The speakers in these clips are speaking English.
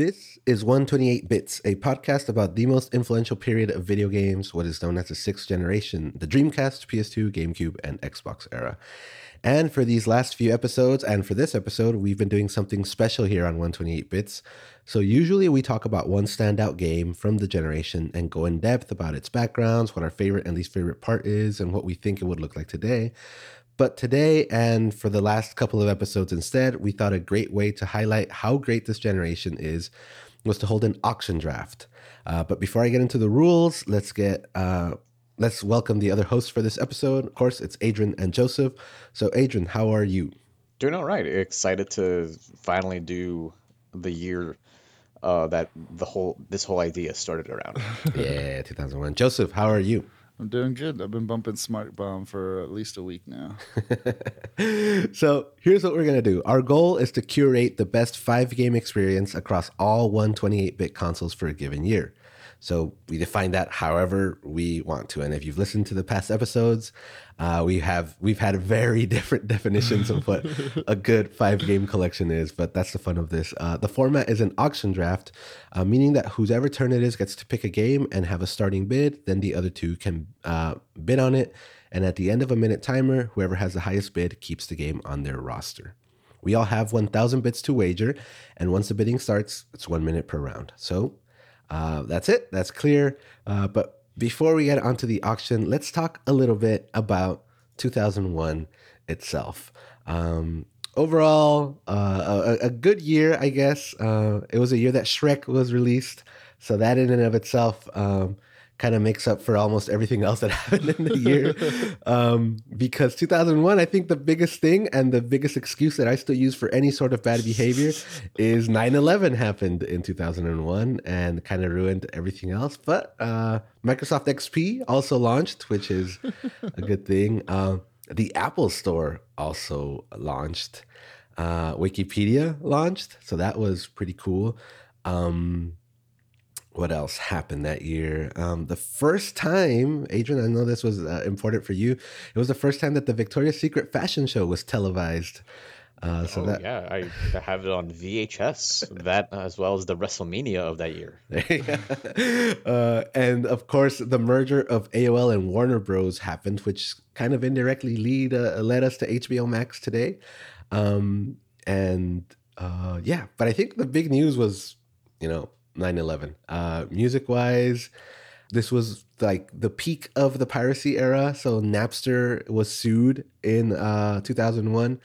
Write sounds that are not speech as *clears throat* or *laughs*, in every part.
This is 128 Bits, a podcast about the most influential period of video games, what is known as the sixth generation, the Dreamcast, PS2, GameCube, and Xbox era. And for these last few episodes, and for this episode, we've been doing something special here on 128 Bits. So, usually we talk about one standout game from the generation and go in depth about its backgrounds, what our favorite and least favorite part is, and what we think it would look like today. But today, and for the last couple of episodes instead, we thought a great way to highlight how great this generation is was to hold an auction draft. Uh, but before I get into the rules, let's get uh, let's welcome the other hosts for this episode. Of course, it's Adrian and Joseph. So, Adrian, how are you? Doing all right. Excited to finally do the year uh, that the whole this whole idea started around. *laughs* yeah, 2001. Joseph, how are you? I'm doing good. I've been bumping Smart Bomb for at least a week now. *laughs* so here's what we're gonna do. Our goal is to curate the best five game experience across all 128-bit consoles for a given year. So we define that however we want to. And if you've listened to the past episodes, uh, we have we've had very *laughs* different definitions of what a good five game collection is. But that's the fun of this. Uh, the format is an auction draft, uh, meaning that whoever turn it is gets to pick a game and have a starting bid. Then the other two can uh, bid on it. And at the end of a minute timer, whoever has the highest bid keeps the game on their roster. We all have 1,000 bits to wager, and once the bidding starts, it's one minute per round. So uh, that's it. That's clear. Uh, but before we get onto the auction, let's talk a little bit about 2001 itself. Um, overall, uh, a, a, good year, I guess. Uh, it was a year that Shrek was released. So that in and of itself um, kind of makes up for almost everything else that *laughs* happened in the year. um, because 2001, I think the biggest thing and the biggest excuse that I still use for any sort of bad behavior is 9 11 happened in 2001 and kind of ruined everything else. But uh, Microsoft XP also launched, which is a good thing. Uh, the Apple Store also launched. Uh, Wikipedia launched, so that was pretty cool. Um, what else happened that year? Um, the first time, Adrian, I know this was uh, important for you. It was the first time that the Victoria's Secret fashion show was televised. Uh, so oh, that yeah, I have it on VHS. that as well as the WrestleMania of that year. *laughs* uh, and of course, the merger of AOL and Warner Bros. happened, which kind of indirectly lead uh, led us to HBO Max today. Um, and uh, yeah, but I think the big news was, you know, 9/11. Uh, music wise, this was like the peak of the piracy era. So Napster was sued in uh, 2001,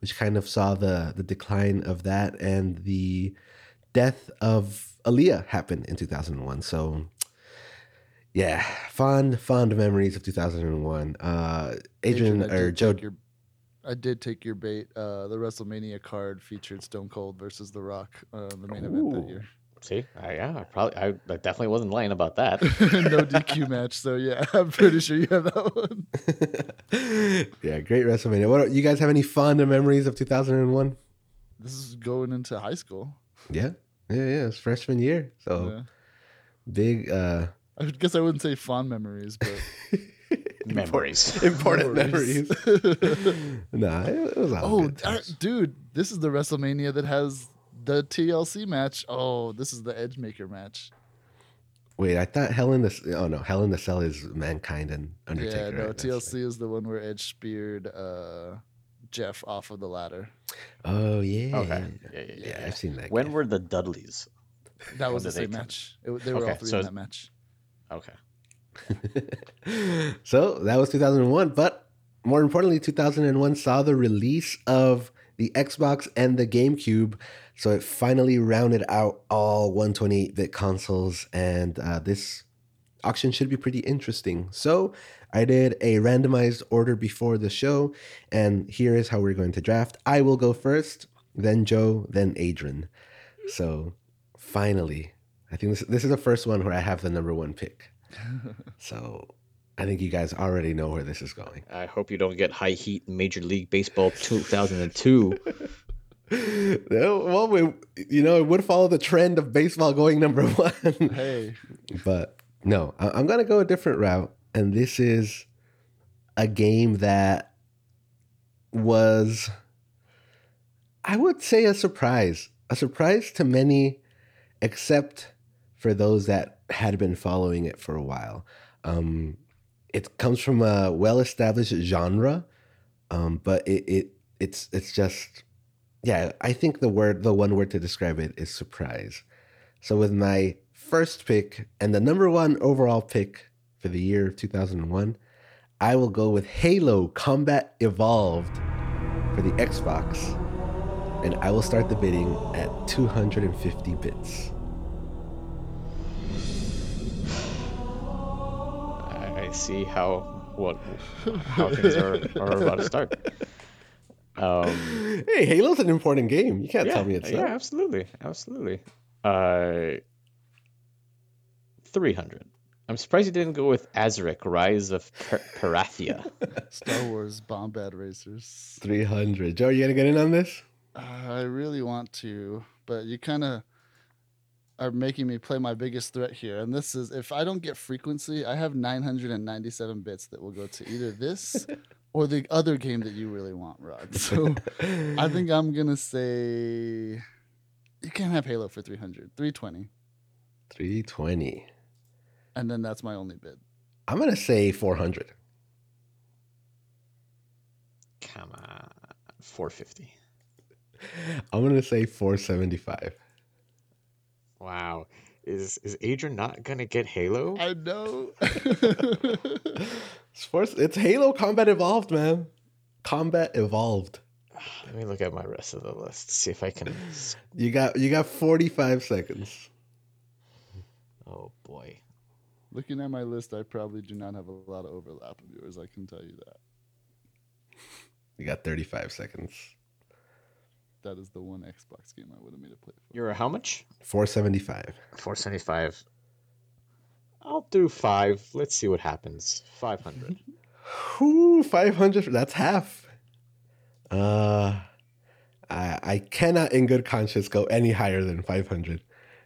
which kind of saw the the decline of that, and the death of Aaliyah happened in 2001. So yeah, fond fond memories of 2001. Uh, Adrian, Adrian or Joe. Your, I did take your bait. Uh, the WrestleMania card featured Stone Cold versus The Rock, uh, the main Ooh. event that year. See, I, yeah, I probably, I, I definitely wasn't lying about that. *laughs* no DQ match, so yeah, *laughs* I'm pretty sure you have that one. *laughs* yeah, great WrestleMania. What you guys have any fond memories of 2001? This is going into high school. Yeah, yeah, yeah. It's freshman year, so yeah. big. uh I guess I wouldn't say fond memories, but memories, important memories. nah, it was all. Oh, dude, this is the WrestleMania that has the TLC match. Oh, this is the Edge Maker match. Wait, I thought Hell in the oh no, Hell in the Cell is Mankind and Undertaker. Yeah, no, right? TLC is the one where Edge speared uh, Jeff off of the ladder. Oh yeah. Okay. Yeah, yeah, yeah. yeah I've seen that. When game. were the Dudleys? That was the same match. It, they were okay, all three so in that match. Okay. *laughs* so that was 2001, but more importantly, 2001 saw the release of the Xbox and the GameCube so it finally rounded out all 128 bit consoles, and uh, this auction should be pretty interesting. So I did a randomized order before the show, and here is how we're going to draft. I will go first, then Joe, then Adrian. So finally, I think this, this is the first one where I have the number one pick. *laughs* so I think you guys already know where this is going. I hope you don't get high heat Major League Baseball 2002 *laughs* well, we, you know, it would follow the trend of baseball going number *laughs* one. hey, but no, I, I'm gonna go a different route, and this is a game that was, I would say, a surprise. A surprise to many except for those that had been following it for a while. Um, it comes from a well-established genre, um, but it, it it's it's just yeah. I think the word the one word to describe it is surprise. So with my first pick and the number one overall pick for the year of 2001, I will go with Halo Combat Evolved for the Xbox, and I will start the bidding at 250 bits. I I see how what how things are, *laughs* are about to start. Um, Hey, Halo's an important game. You can't yeah, tell me it's yeah, not. absolutely, absolutely. Uh, three hundred. I'm surprised you didn't go with Azurik, Rise of Per- Perathia. *laughs* Star Wars Bombad Racers. 300. Joe, you gonna get in on this? Uh, I really want to, but you kind of are making me play my biggest threat here. And this is if I don't get frequency, I have 997 bits that will go to either this *laughs* or the other game that you really want, Rod. *laughs* So I think I'm going to say you can't have Halo for 300, 320. 320. And then that's my only bid. I'm gonna say 400. Come on, four fifty. *laughs* I'm gonna say 475. Wow, is is Adrian not gonna get Halo? I know. *laughs* It's, force, it's Halo Combat Evolved, man. Combat Evolved. *sighs* Let me look at my rest of the list. See if I can. *sighs* You got you got 45 seconds. Oh boy. Looking at my list, I probably do not have a lot of overlap of yours. I can tell you that. You got 35 seconds. That is the one Xbox game I would have made it play for. You're how much? 475. 475. I'll do five. Let's see what happens. 500. *laughs* Whoo, 500. That's half. Uh, I, I cannot in good conscience go any higher than 500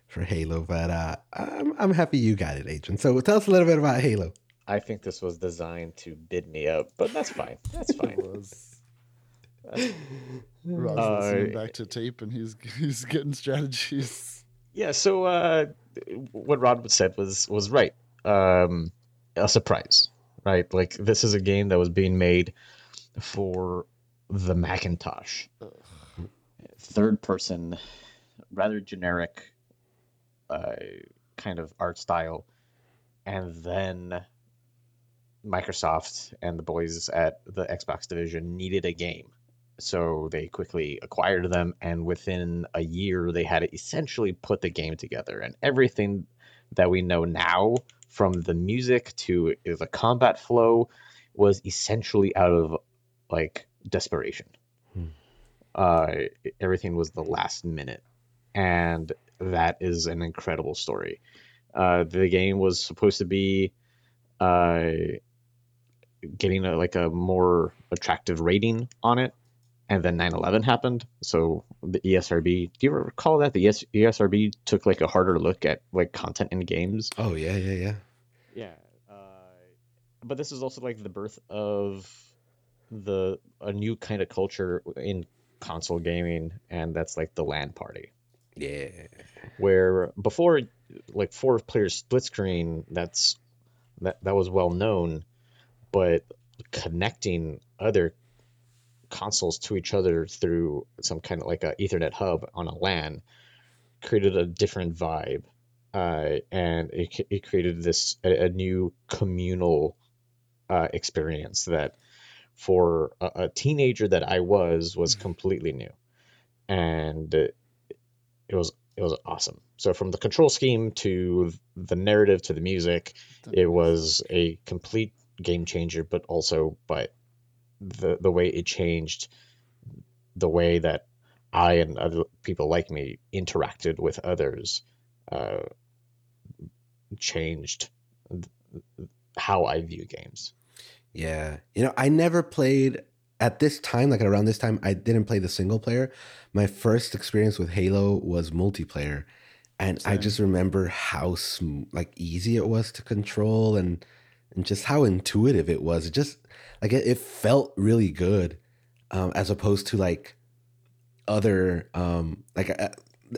for Halo, but uh, I'm, I'm happy you got it, Agent. So tell us a little bit about Halo. I think this was designed to bid me up, but that's fine. That's *laughs* fine. *laughs* It was. Rod's Uh, listening back to tape and he's *laughs* he's getting strategies. yeah, so uh, what Rod said was was right. Um, a surprise, right? Like this is a game that was being made for the Macintosh. Ugh. Third person, rather generic, uh, kind of art style, and then Microsoft and the boys at the Xbox division needed a game. So they quickly acquired them, and within a year, they had essentially put the game together. And everything that we know now, from the music to the combat flow, was essentially out of like desperation. Hmm. Uh, everything was the last minute, and that is an incredible story. Uh, the game was supposed to be uh, getting a, like a more attractive rating on it, and then 9/11 happened. So the ESRB, do you recall that the E ES, ESRB took like a harder look at like content in games? Oh, yeah, yeah, yeah. Yeah, uh, but this is also like the birth of the a new kind of culture in console gaming, and that's like the LAN party Yeah. where before like four players split screen that's that that was well known but connecting other consoles to each other through some kind of like a ethernet hub on a LAN created a different vibe uh, and it, it created this a, a new communal uh, experience that for a, a teenager that I was was completely new and uh, it was it was awesome. So from the control scheme to the narrative to the music, it was a complete game changer. But also, but the the way it changed, the way that I and other people like me interacted with others, uh, changed how I view games. Yeah. You know, I never played at this time, like around this time, I didn't play the single player. My first experience with Halo was multiplayer. And I just remember how sm- like easy it was to control and and just how intuitive it was. It just like it, it felt really good um, as opposed to like other um like I,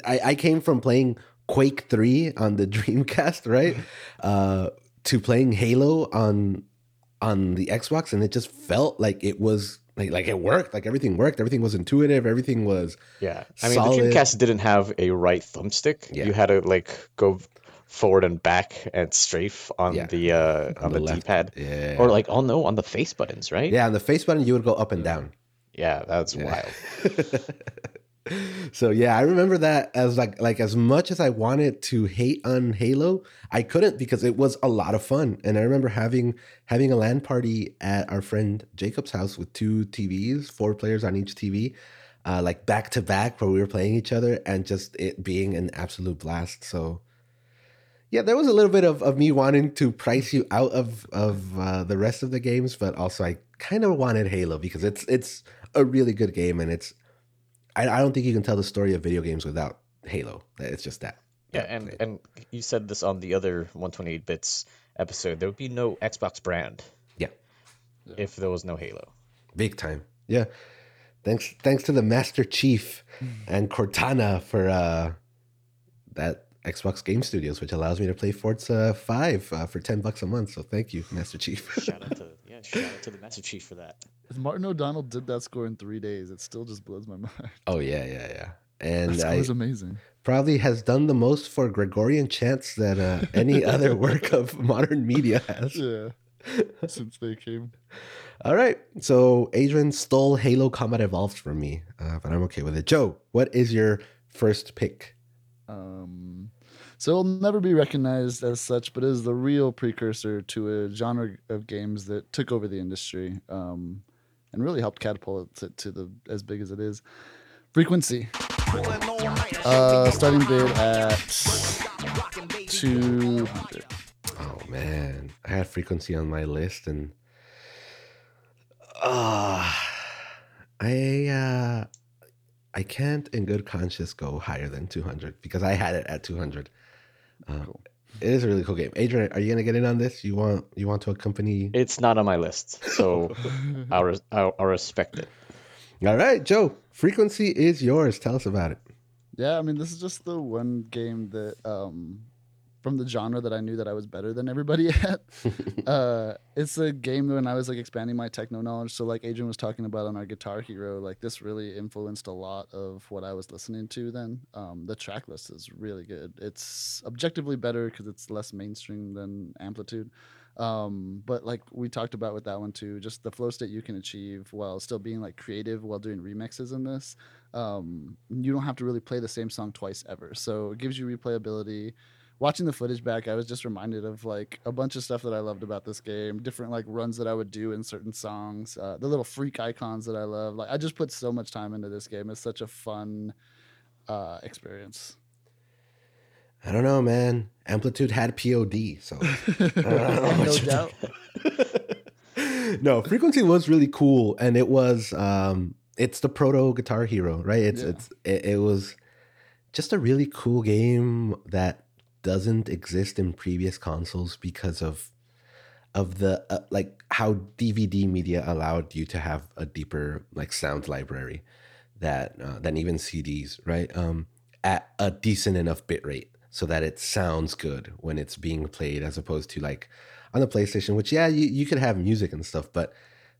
I I came from playing Quake 3 on the *laughs* Dreamcast, right? *laughs* uh, to playing Halo on on the Xbox and it just felt like it was like like it worked, like everything worked, everything was intuitive, everything was Yeah, I mean Solid. the Dreamcast didn't have a right thumbstick. Yeah. You had to like go forward and back and strafe on Yeah. the uh, on, the, left. D-pad, Yeah. or like oh no, on the face buttons, right? yeah, on the face button you would go up and down. yeah, that's wild. *laughs* so yeah, I remember that as like like as much as I wanted to hate on Halo, I couldn't because it was a lot of fun. And I remember having having a LAN party at our friend Jacob's house with two TVs, four players on each TV, uh, like back to back where we were playing each other and just it being an absolute blast. So yeah, there was a little bit of, of me wanting to price you out of of uh, the rest of the games, but also I kind of wanted Halo because it's it's a really good game and it's I, I don't think you can tell the story of video games without Halo. It's just that. Yeah, and and you said this on the other 128 bits episode. There would be no Xbox brand. Yeah. If there was no Halo. Big time. Yeah. Thanks thanks to the Master Chief and Cortana for uh that Xbox Game Studios, which allows me to play Forza 5 uh, for 10 bucks a month. So thank you, Master Chief. *laughs* Shout out to yeah, shout out to the Master Chief for that. If Martin O'Donnell did that score in three days, it still just blows my *laughs* mind. oh yeah, yeah, yeah. That And score I is amazing. probably has done the most for Gregorian chants that uh, any *laughs* other work of modern media has. Yeah. Since they came. All right. So Adrian stole Halo Combat Evolved from me, uh, but I'm okay with it. Joe, what is your first pick? Um, so it'll never be recognized as such, but is the real precursor to a genre of games that took over the industry um, and really helped catapult it to the as big as it is. Frequency. Uh, starting bid at two hundred. Oh man, I had frequency on my list, and uh, I uh, I can't in good conscience go higher than 200 because I had it at 200. Uh, Cool. It is a really cool game. Adrian, are you gonna get in on this? You want you want to accompany? It's not on my list, so *laughs* I'll, res- I'll, I'll respect it. All right, Joe. Frequency is yours. Tell us about it. Yeah, I mean, this is just the one game that, um, from the genre that I knew that I was better than everybody *laughs* at. *laughs* uh, it's a game when I was like expanding my techno knowledge. So, like Adrian was talking about on our Guitar Hero, like this really influenced a lot of what I was listening to then. Um, the track list is really good. It's objectively better because it's less mainstream than Amplitude. Um, but like we talked about with that one too, just the flow state you can achieve while still being like creative while doing remixes in this um, you don't have to really play the same song twice ever. So it gives you replayability. Watching the footage back, I was just reminded of like a bunch of stuff that I loved about this game, different like runs that I would do in certain songs, uh, the little freak icons that I love. Like I just put so much time into this game. It's such a fun uh, experience. I don't know, man. Amplitude had POD, so *laughs* I don't know no doubt. *laughs* no, frequency was really cool, and it was um, it's the proto Guitar Hero, right? It's Yeah. it's it, it was just a really cool game that doesn't exist in previous consoles because of of the uh, like how DVD media allowed you to have a deeper like sound library that uh, than even CDs, right? Um, at a decent enough bit rate so that it sounds good when it's being played, as opposed to like on the PlayStation, which yeah, you, you could have music and stuff, but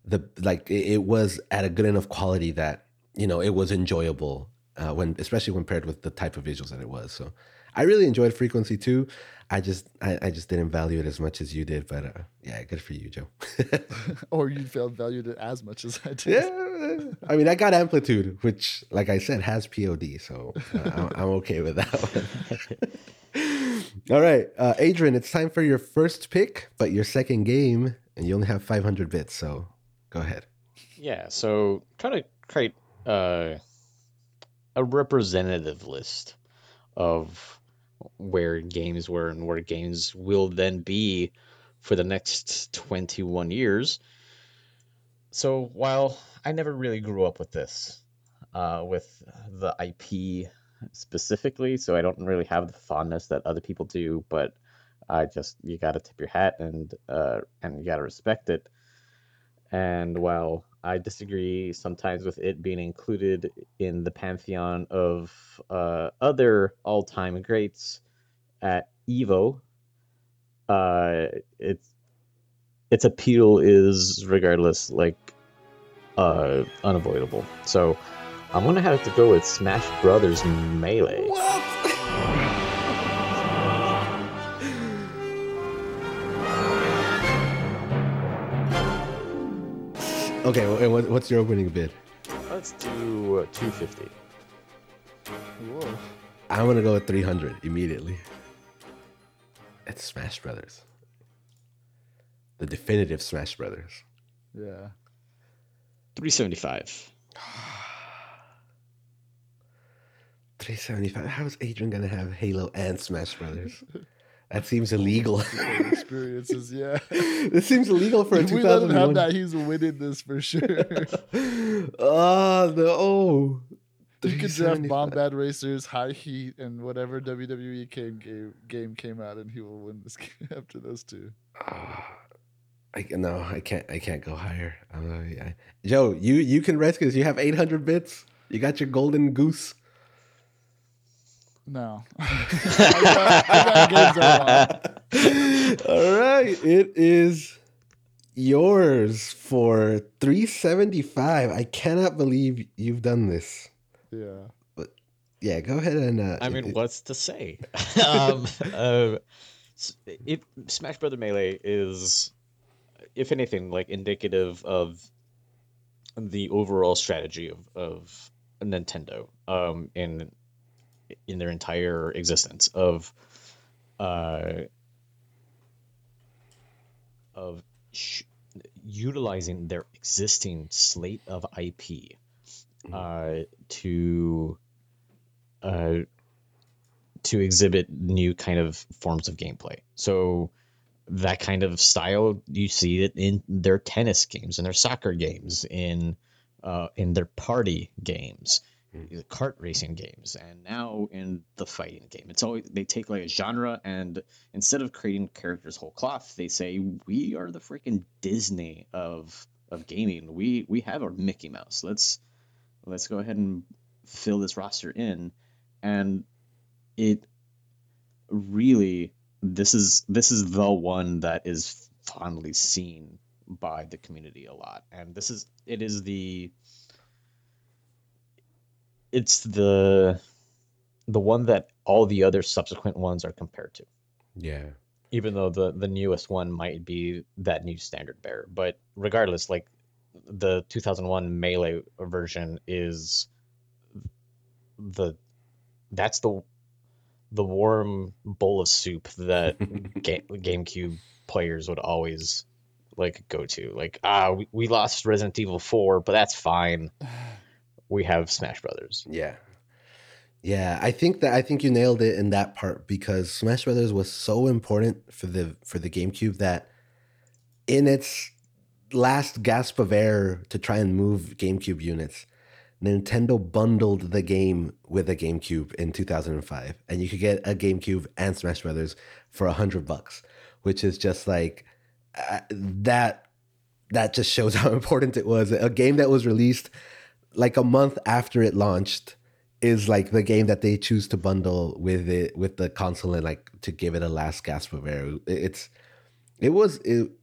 the like it, it was at a good enough quality that you know it was enjoyable uh, when especially when paired with the type of visuals that it was. So I really enjoyed Frequency too. I just I, I just didn't value it as much as you did, but uh, yeah, good for you, Joe. *laughs* *laughs* or you felt valued it as much as I did. yeah, I mean I got Amplitude, which like I said has POD, so uh, I'm, I'm okay with that one. *laughs* All right, uh, Adrian, it's time for your first pick, but your second game, and you only have 500 bits, so go ahead. Yeah, so try to create uh, a representative list of where games were and where games will then be for the next 21 years. So while I never really grew up with this, uh, with the IP specifically, so I don't really have the fondness that other people do, but I just you got to tip your hat and uh, and you got to respect it. And while I disagree sometimes with it being included in the pantheon of uh, other all-time greats at Evo, uh, it's its appeal is regardless like uh, unavoidable. So I'm gonna have to go with Smash Brothers Melee. Okay, well, what's your opening bid? Let's do uh, 250. Whoa. I'm gonna go with 300 immediately. It's Smash Brothers. The definitive Smash Brothers. Yeah. 375. *sighs* 375. How is Adrian gonna have Halo and Smash Brothers? *laughs* That seems illegal. Experiences, yeah. *laughs* this seems illegal for a If we let him have 2001. that, he's winning this for sure. *laughs* oh no! You could draft Bombad Racers, High Heat, and whatever WWE came, game, game came out, and he will win this *laughs* game after those two. Ah, I no, I can't. I can't go higher. Uh, I- Joe, you you can rest because you have 800 bits. You got your golden goose. No. *laughs* I got, I got games I want. All right, it is yours for 375. I cannot believe you've done this. Yeah. But yeah, go ahead and. Uh, I mean, what's to say? *laughs* um, uh, it, Smash Brother Melee is, if anything, like indicative of the overall strategy of, of Nintendo um, in in their entire existence of uh, of sh- utilizing their existing slate of IP uh, to uh, to exhibit new kind of forms of gameplay. So that kind of style you see it in their tennis games, in their soccer games, in uh, in their party games, the kart racing games, and now in the fighting game. It's always they take like a genre and instead of creating characters whole cloth, they say we are the freaking Disney of of gaming. We we have our Mickey Mouse. Let's let's go ahead and fill this roster in and it really this is this is the one that is fondly seen by the community a lot and this is it is the it's the the one that all the other subsequent ones are compared to yeah. even though the the newest one might be that new standard bearer but regardless like the 2001 melee version is the that's the the warm bowl of soup that Ga- GameCube players would always like go to. Like, ah, we, we lost Resident Evil 4, but that's fine. We have Smash Brothers. Yeah. Yeah, I think that I think you nailed it in that part because Smash Brothers was so important for the for the GameCube that in its last gasp of air to try and move GameCube units, Nintendo bundled the game with a GameCube in 2005 and you could get a GameCube and Smash Brothers for a 100 bucks, which is just like uh, that that just shows *laughs* how important it was. A game that was released like a month after it launched is like the game that they choose to bundle with it with the console and like to give it a last gasp of air. It's it was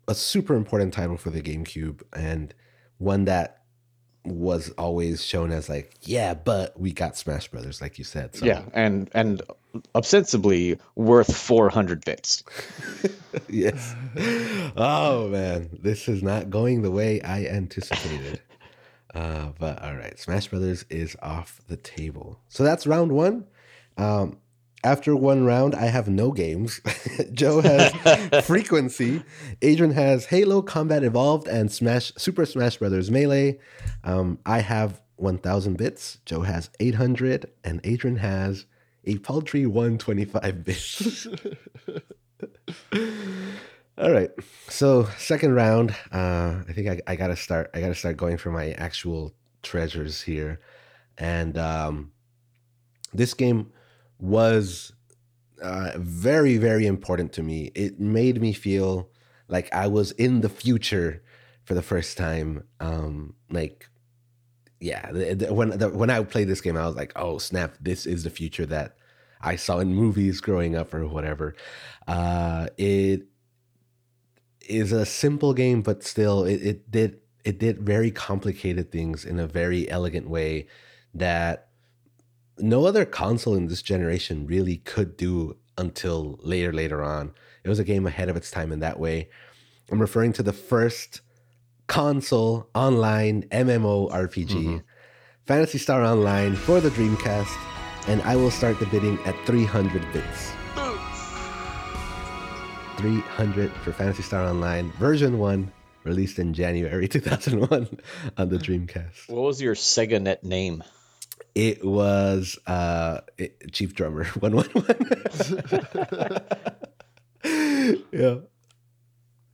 a super important title for the GameCube and one that was always shown as like yeah, but we got Smash Brothers like you said. So Yeah, and and ostensibly worth 400 bits. *laughs* *laughs* yes. Oh man, this is not going the way I anticipated. Uh, but all right, Smash Brothers is off the table. So that's round one. Um, after one round, I have no games. *laughs* Joe has *laughs* Frequency. Adrian has Halo Combat Evolved and Smash Super Smash Brothers Melee. Um, I have 1,000 bits. Joe has 800, and Adrian has a paltry 125 bits. *laughs* All right. So second round, uh, I think I, I gotta start. I gotta start going for my actual treasures here, and um, this game was uh, very very important to me. It made me feel like I was in the future for the first time. Um, like, yeah, the, the, when the, when I played this game, I was like, oh snap, this is the future that I saw in movies growing up or whatever. Uh, it is a simple game, but still, it, it did it did very complicated things in a very elegant way that no other console in this generation really could do until later later on. It was a game ahead of its time in that way. I'm referring to the first console online MMO RPG, mm-hmm. Phantasy Star Online for the Dreamcast, and I will start the bidding at 300 bits. 300 for Phantasy Star Online version 1 released in January *laughs* 2001 on the Dreamcast. What was your SegaNet name? It was uh, it, Chief Drummer *laughs* 111. *laughs* yeah.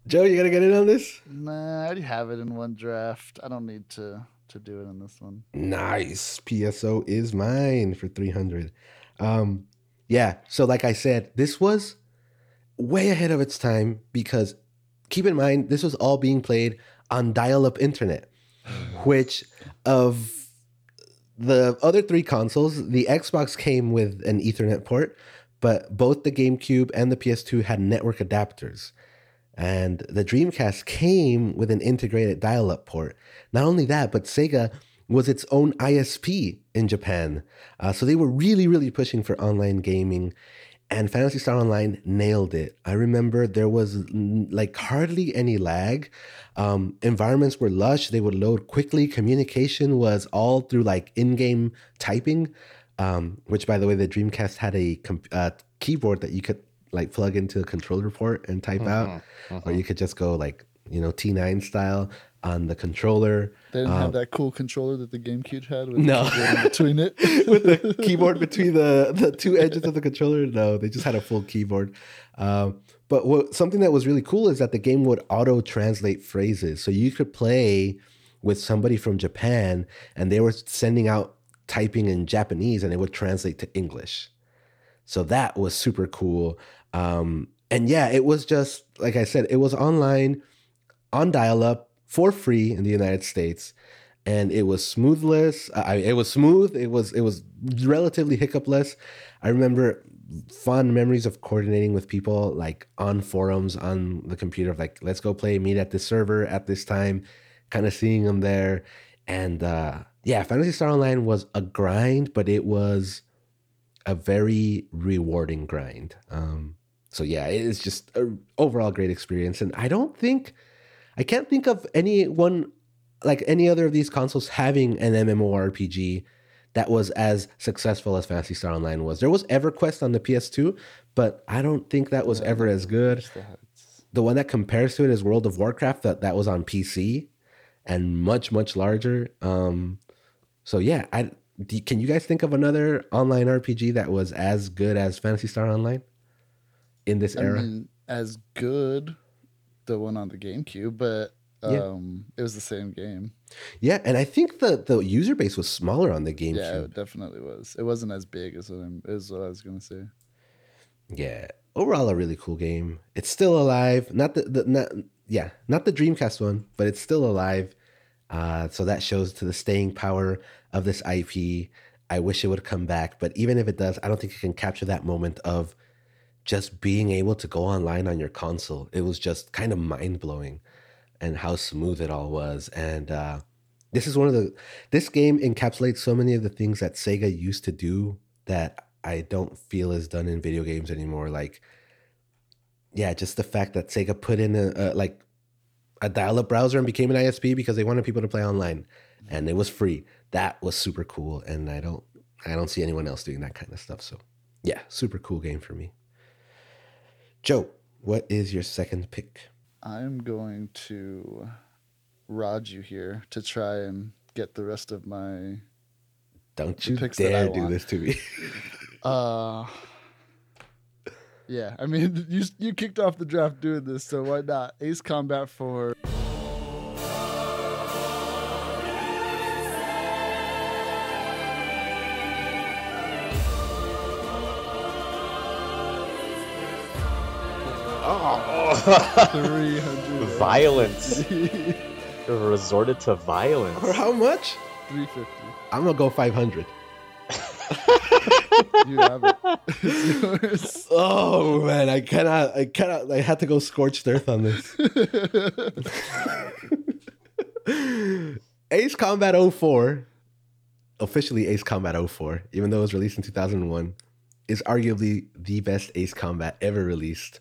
Joe, you gonna get in on this? Nah, I already have it in one draft. I don't need to to do it in this one. Nice. PSO is mine for 300. Um, yeah. So, like I said, this was way ahead of its time because keep in mind this was all being played on dial-up internet, *sighs* which of the other three consoles, the Xbox came with an Ethernet port, but both the GameCube and the PS2 had network adapters. And the Dreamcast came with an integrated dial up port. Not only that, but Sega was its own ISP in Japan. Uh, so they were really, really pushing for online gaming. And Phantasy Star Online nailed it. I remember there was like hardly any lag. Um, environments were lush, they would load quickly. Communication was all through like in game typing, um, which, by the way, the Dreamcast had a uh, keyboard that you could like plug into a controller port and type mm-hmm, out, mm-hmm. or you could just go like you know T9 style on the controller. They didn't um, have that cool controller that the GameCube had with no between it *laughs* with the *laughs* keyboard between the the two edges of the controller. No, they just had a full keyboard. Um, but what, something that was really cool is that the game would auto translate phrases, so you could play with somebody from Japan, and they were sending out typing in Japanese, and it would translate to English. So that was super cool. Um, and yeah, it was just like I said, it was online on dial up for free in the United States. And it was smoothless. I, it was smooth. It was it was relatively hiccupless. I remember fond memories of coordinating with people like on forums on the computer like let's go play meet at this server at this time kind of seeing them there and uh yeah Phantasy Star Online was a grind but it was a very rewarding grind um so yeah, it is just an overall great experience. And I don't think, I can't think of any one, like any other of these consoles having an MMORPG that was as successful as Phantasy Star Online was. There was EverQuest on the PS2, but I don't think that was ever as good. The one that compares to it is World of Warcraft that that was on PC and much much larger. Um, so yeah, I can you guys think of another online RPG that was as good as Phantasy Star Online? in this I era. Mean, as good, the one on the GameCube, but um, yeah. it was the same game. Yeah, and I think the the user base was smaller on the GameCube. Yeah, it definitely was. It wasn't as big as what, I'm, as what I was gonna say. Yeah, overall a really cool game. It's still alive. Not the, the not yeah, not the Dreamcast one, but it's still alive. Uh, so that shows to the staying power of this IP. I wish it would come back, but even if it does, I don't think it can capture that moment of just being able to go online on your console, it was just kind of mind blowing and how smooth it all was. And uh, this is one of the, this game encapsulates so many of the things that Sega used to do that I don't feel is done in video games anymore. Like, yeah, just the fact that Sega put in a, a like a dial-up browser and became an ISP because they wanted people to play online, and it was free. That was super cool, and I don't I don't see anyone else doing that kind of stuff. So, yeah, super cool game for me. Joe, what is your second pick? I'm going to rod you here to try and get the rest of my. Don't you dare do this to me. *laughs* uh, yeah, I mean, *laughs* you you kicked off the draft doing this, so why not? Ace Combat 4. *laughs* Violence. *laughs* resorted to violence. For how much? 350. I'm gonna go 500. *laughs* You have it. It's yours. Oh man, I cannot. I cannot. I had to go scorched earth on this. Ace Combat 04, officially Ace Combat 04, even though it was released in 2001, is arguably the best Ace Combat ever released.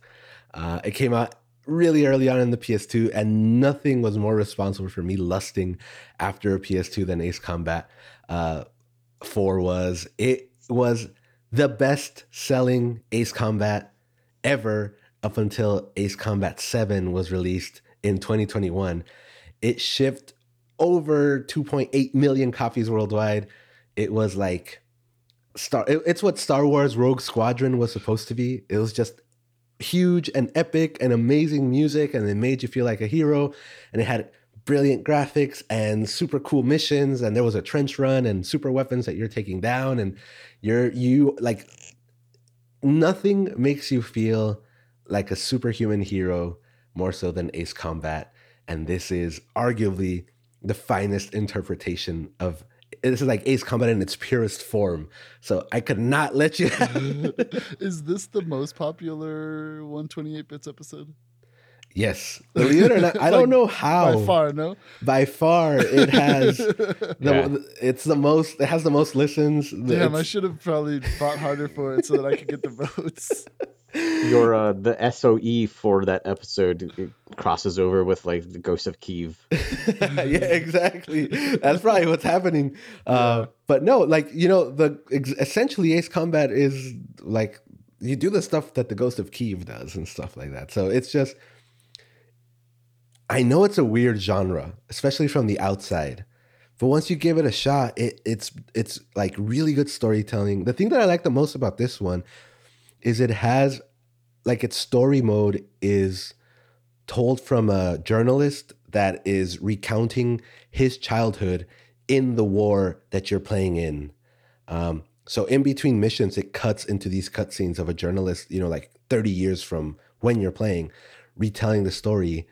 Uh, it came out really early on in the PS2, and nothing was more responsible for me lusting after a PS2 than Ace Combat uh, 4 was. It was the best selling Ace Combat ever up until Ace Combat 7 was released in 2021. It shipped over 2.8 million copies worldwide. It was like Star it- it's what Star Wars Rogue Squadron was supposed to be. It was just huge and epic and amazing music and it made you feel like a hero and it had brilliant graphics and super cool missions and there was a trench run and super weapons that you're taking down and you're you like nothing makes you feel like a superhuman hero more so than Ace Combat and this is arguably the finest interpretation of this is like Ace Combat in its purest form. So I could not let you *laughs* *laughs* Is this the most popular 128 bits episode? Yes. Believe it or not, I don't know how. By far, no. By far, it has *laughs* the Yeah. it's the most it has the most listens. Damn, I should have probably fought harder for it so that I could get the votes. *laughs* Your uh, the SOE for that episode it crosses over with like the Ghost of Kiev. *laughs* yeah, exactly. That's probably what's happening. Uh, but no, like you know, the essentially Ace Combat is like you do the stuff that the Ghost of Kiev does and stuff like that. So it's just, I know it's a weird genre, especially from the outside. But once you give it a shot, it, it's it's like really good storytelling. The thing that I like the most about this one is it has like its story mode is told from a journalist that is recounting his childhood in the war that you're playing in. Um, so in between missions, it cuts into these cutscenes of a journalist, you know, like 30 years from when you're playing, retelling the story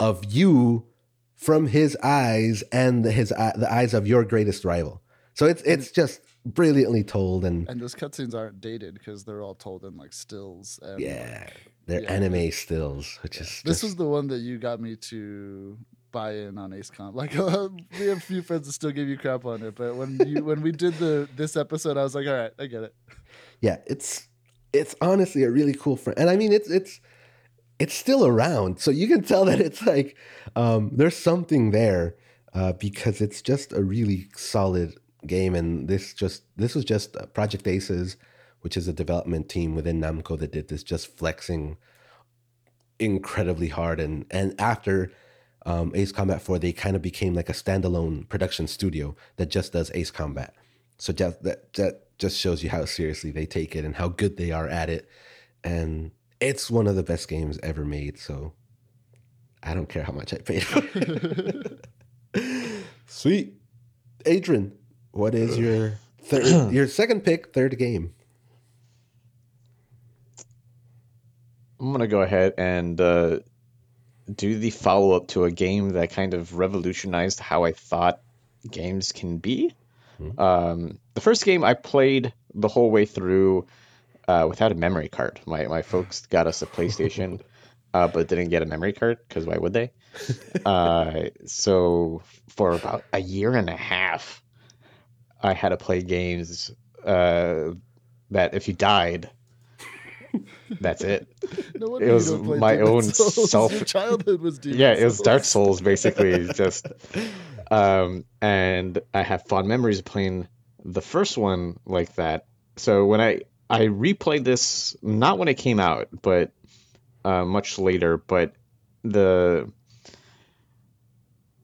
of you from his eyes and the, his the eyes of your greatest rival. So it's it's just brilliantly told and And those cutscenes aren't dated because they're all told in like stills. And, yeah, they're Yeah. anime stills, which is This just, was the one that you got me to buy in on Ace Comp. Like *laughs* uh, we have a few friends that still give you crap on it, but when you when we did the this episode, I was like, all right, I get it. yeah, it's it's honestly a really cool friend, and I mean it's it's it's still around, so you can tell *laughs* that it's like um, there's something there uh, because it's just a really solid game, and this just this was just uh, Project Aces, which is a development team within Namco that did this, just flexing incredibly hard, and and after. Um, Ace Combat 4, they kind of became like a standalone production studio that just does Ace Combat. So that that just shows you how seriously they take it and how good they are at it. And it's one of the best games ever made. So I don't care how much I paid for it. *laughs* Sweet, Adrian, what is your third, *clears throat* your second pick, third game? I'm gonna go ahead and uh, do the follow up to a game that kind of revolutionized how I thought games can be. Um, the first game I played the whole way through uh, without a memory card. My my folks got us a PlayStation, *laughs* uh, but didn't get a memory card because why would they? uh, so for about a year and a half, I had to play games uh, that if you died, that's it. No wonder It was my Demon's own Souls. self- Your childhood was Demon's yeah, it was Dark Souls. Souls basically. *laughs* just, um, and I have fond memories of playing the first one like that. So when I I replayed this, not when it came out, but uh, much later. But the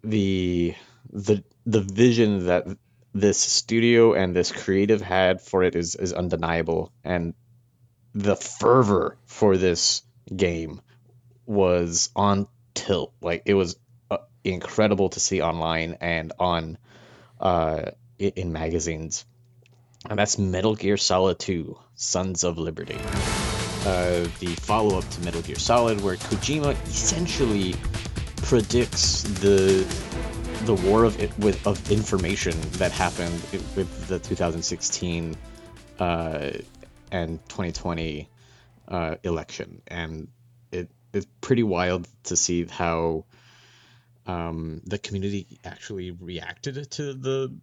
the the the vision that this studio and this creative had for it is is undeniable, and the fervor for this game was on tilt. Like it was uh, incredible to see online and on uh, in magazines. And that's Metal Gear Solid 2: Sons of Liberty. Uh, the follow-up to Metal Gear Solid, where Kojima essentially predicts the the war of it with of information that happened with the 2016 uh, and 2020 uh, election, and it it's pretty wild to see how um, the community actually reacted to the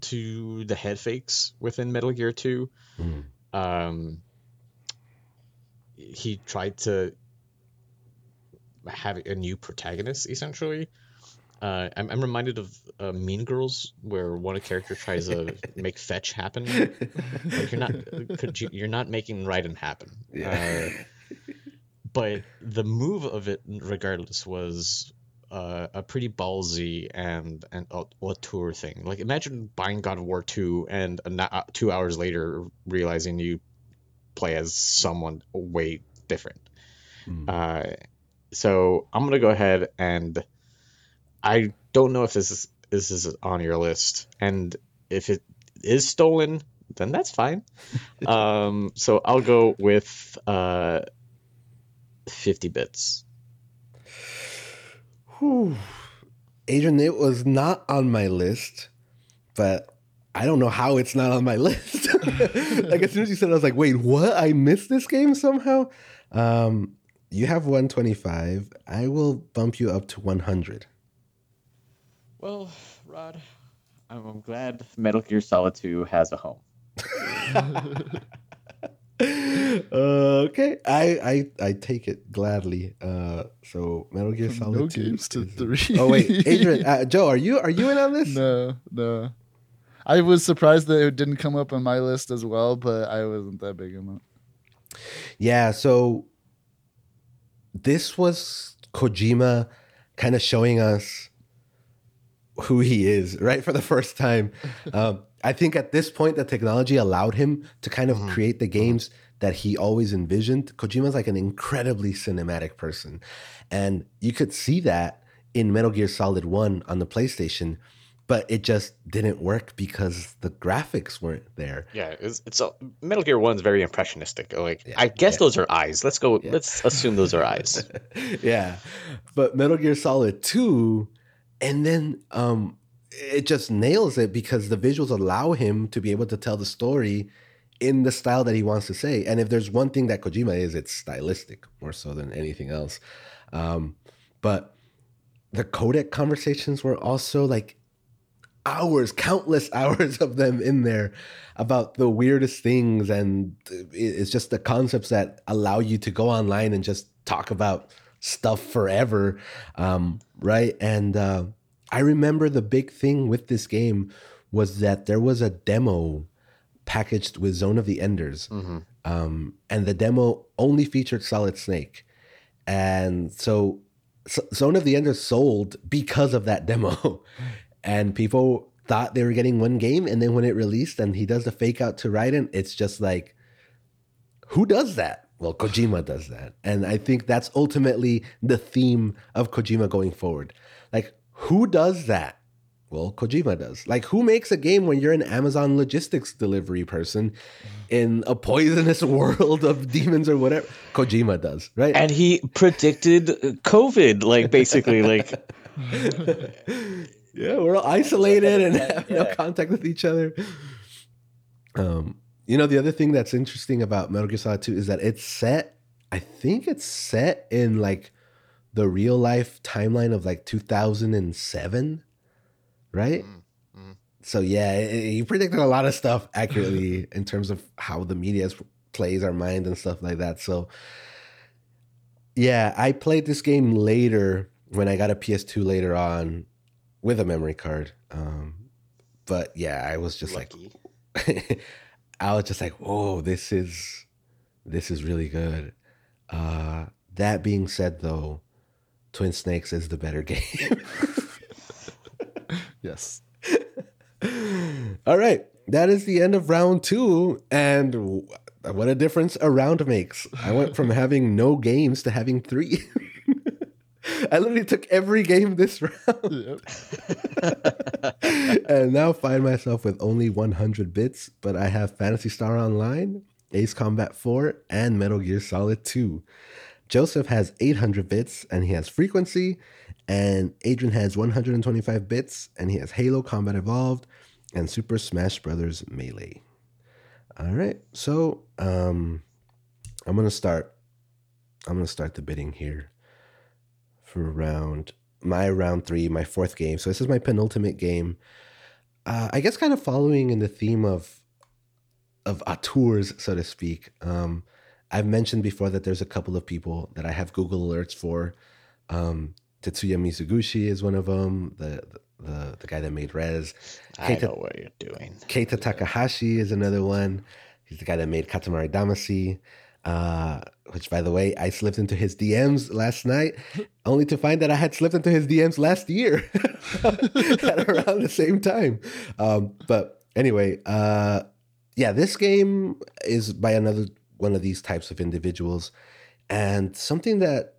to the head fakes within Metal Gear 2. Mm. Um, he tried to have a new protagonist essentially. Uh, I'm, I'm reminded of uh, Mean Girls, where one character tries to *laughs* make fetch happen. *laughs* Like you're not, could you, you're not making Raiden happen. Yeah. Uh, but the move of it, regardless, was uh, a pretty ballsy and and a, auteur thing. Like imagine buying God of War two and a, uh, two hours later realizing you play as someone way different. Mm. Uh, so I'm gonna go ahead and I don't know if this is this is on your list, and if it is stolen, then that's fine. *laughs* um, so I'll go with uh, 50 bits. Whew. Adrian, it was not on my list, but I don't know how it's not on my *laughs* list. *laughs* like as soon as you said, it, I was like, wait, what? I missed this game somehow. Um, you have 125. I will bump you up to 100. Well, Rod, I'm, I'm glad Metal Gear Solid 2 has a home. *laughs* Uh, okay, I, I I take it gladly. Uh, so Metal Gear Solid no 2 games to three. Oh wait, Adrian, uh, *laughs* Joe, are you are you in on this? No, no. I was surprised that it didn't come up on my list as well, but I wasn't that big on it. Yeah, so this was Kojima kind of showing us who he is, right? For the first time. *laughs* Um, I think at this point, the technology allowed him to kind of Mhm. create the games that he always envisioned. Kojima's like an incredibly cinematic person. And you could see that in Metal Gear Solid 1 on the PlayStation, but it just didn't work because the graphics weren't there. Yeah, it's, it's a, Metal Gear One's very impressionistic. Like Yeah, I guess yeah. those are eyes. Let's go. Yeah. Let's assume those are eyes. *laughs* yeah. But Metal Gear Solid 2, and then um it just nails it because the visuals allow him to be able to tell the story in the style that he wants to say. And if there's one thing that Kojima is, it's stylistic more so than anything else. Um, but the codec conversations were also like hours, countless *laughs* hours of them in there about the weirdest things. And it's just the concepts that allow you to go online and just talk about stuff forever. Um, right. And uh, I remember the big thing with this game was that there was a demo packaged with Zone of the Enders. hmm Um, and the demo only featured Solid Snake. And so S- Zone of the Enders sold because of that demo. *laughs* and people thought they were getting one game. And then when it released and he does the fake out to Raiden, it's just like, who does that? Well, Kojima does that. And I think that's ultimately the theme of Kojima going forward. Like, who does that? Well, Kojima does. Like, who makes a game when you're an Amazon logistics delivery person in a poisonous *laughs* world of demons or whatever? Kojima does, right? And he predicted COVID. Like basically, like *laughs* yeah, we're all isolated and have no contact with each other. Um, you know, the other thing that's interesting about Metal Gear Solid 2 is that it's set, I think it's set in like the real life timeline of like 2007, right? Mm, mm. So yeah, he predicted a lot of stuff accurately *laughs* in terms of how the media plays our mind and stuff like that. So yeah, I played this game later when I got a PS2 later on with a memory card. Um, but yeah, I was just lucky. like, *laughs* I was just like, whoa, this is this is really good. Uh, that being said, though, Twin Snakes is the better *laughs* game. Yes. All right. That is the end of round two. And what a difference a round makes. I went from having no games to having three. *laughs* I literally took every game this round *laughs* and now find myself with only 100 bits, but I have Phantasy Star Online, Ace Combat 4, and Metal Gear Solid 2. Joseph has 800 bits and he has frequency. And Adrian has 125 bits and he has Halo Combat Evolved and Super Smash Brothers Melee. All right. So um, I'm to start. I'm to start the bidding here for round my round three, my fourth game. So this is my penultimate game. Uh, I guess kind of following in the theme of of auteurs, so to speak. Um, I've mentioned before that there's a couple of people that I have Google alerts for. Um, Tetsuya Mizuguchi is one of them. The the the guy that made Rez. I Keita- know what you're doing. Keita Takahashi is another one. He's the guy that made Katamari Damacy. Uh, which, by the way, I slipped into his DMs last night, *laughs* only to find that I had slipped into his DMs last year *laughs* at around the same time. Um, but anyway, uh, yeah, this game is by another one of these types of individuals, and something that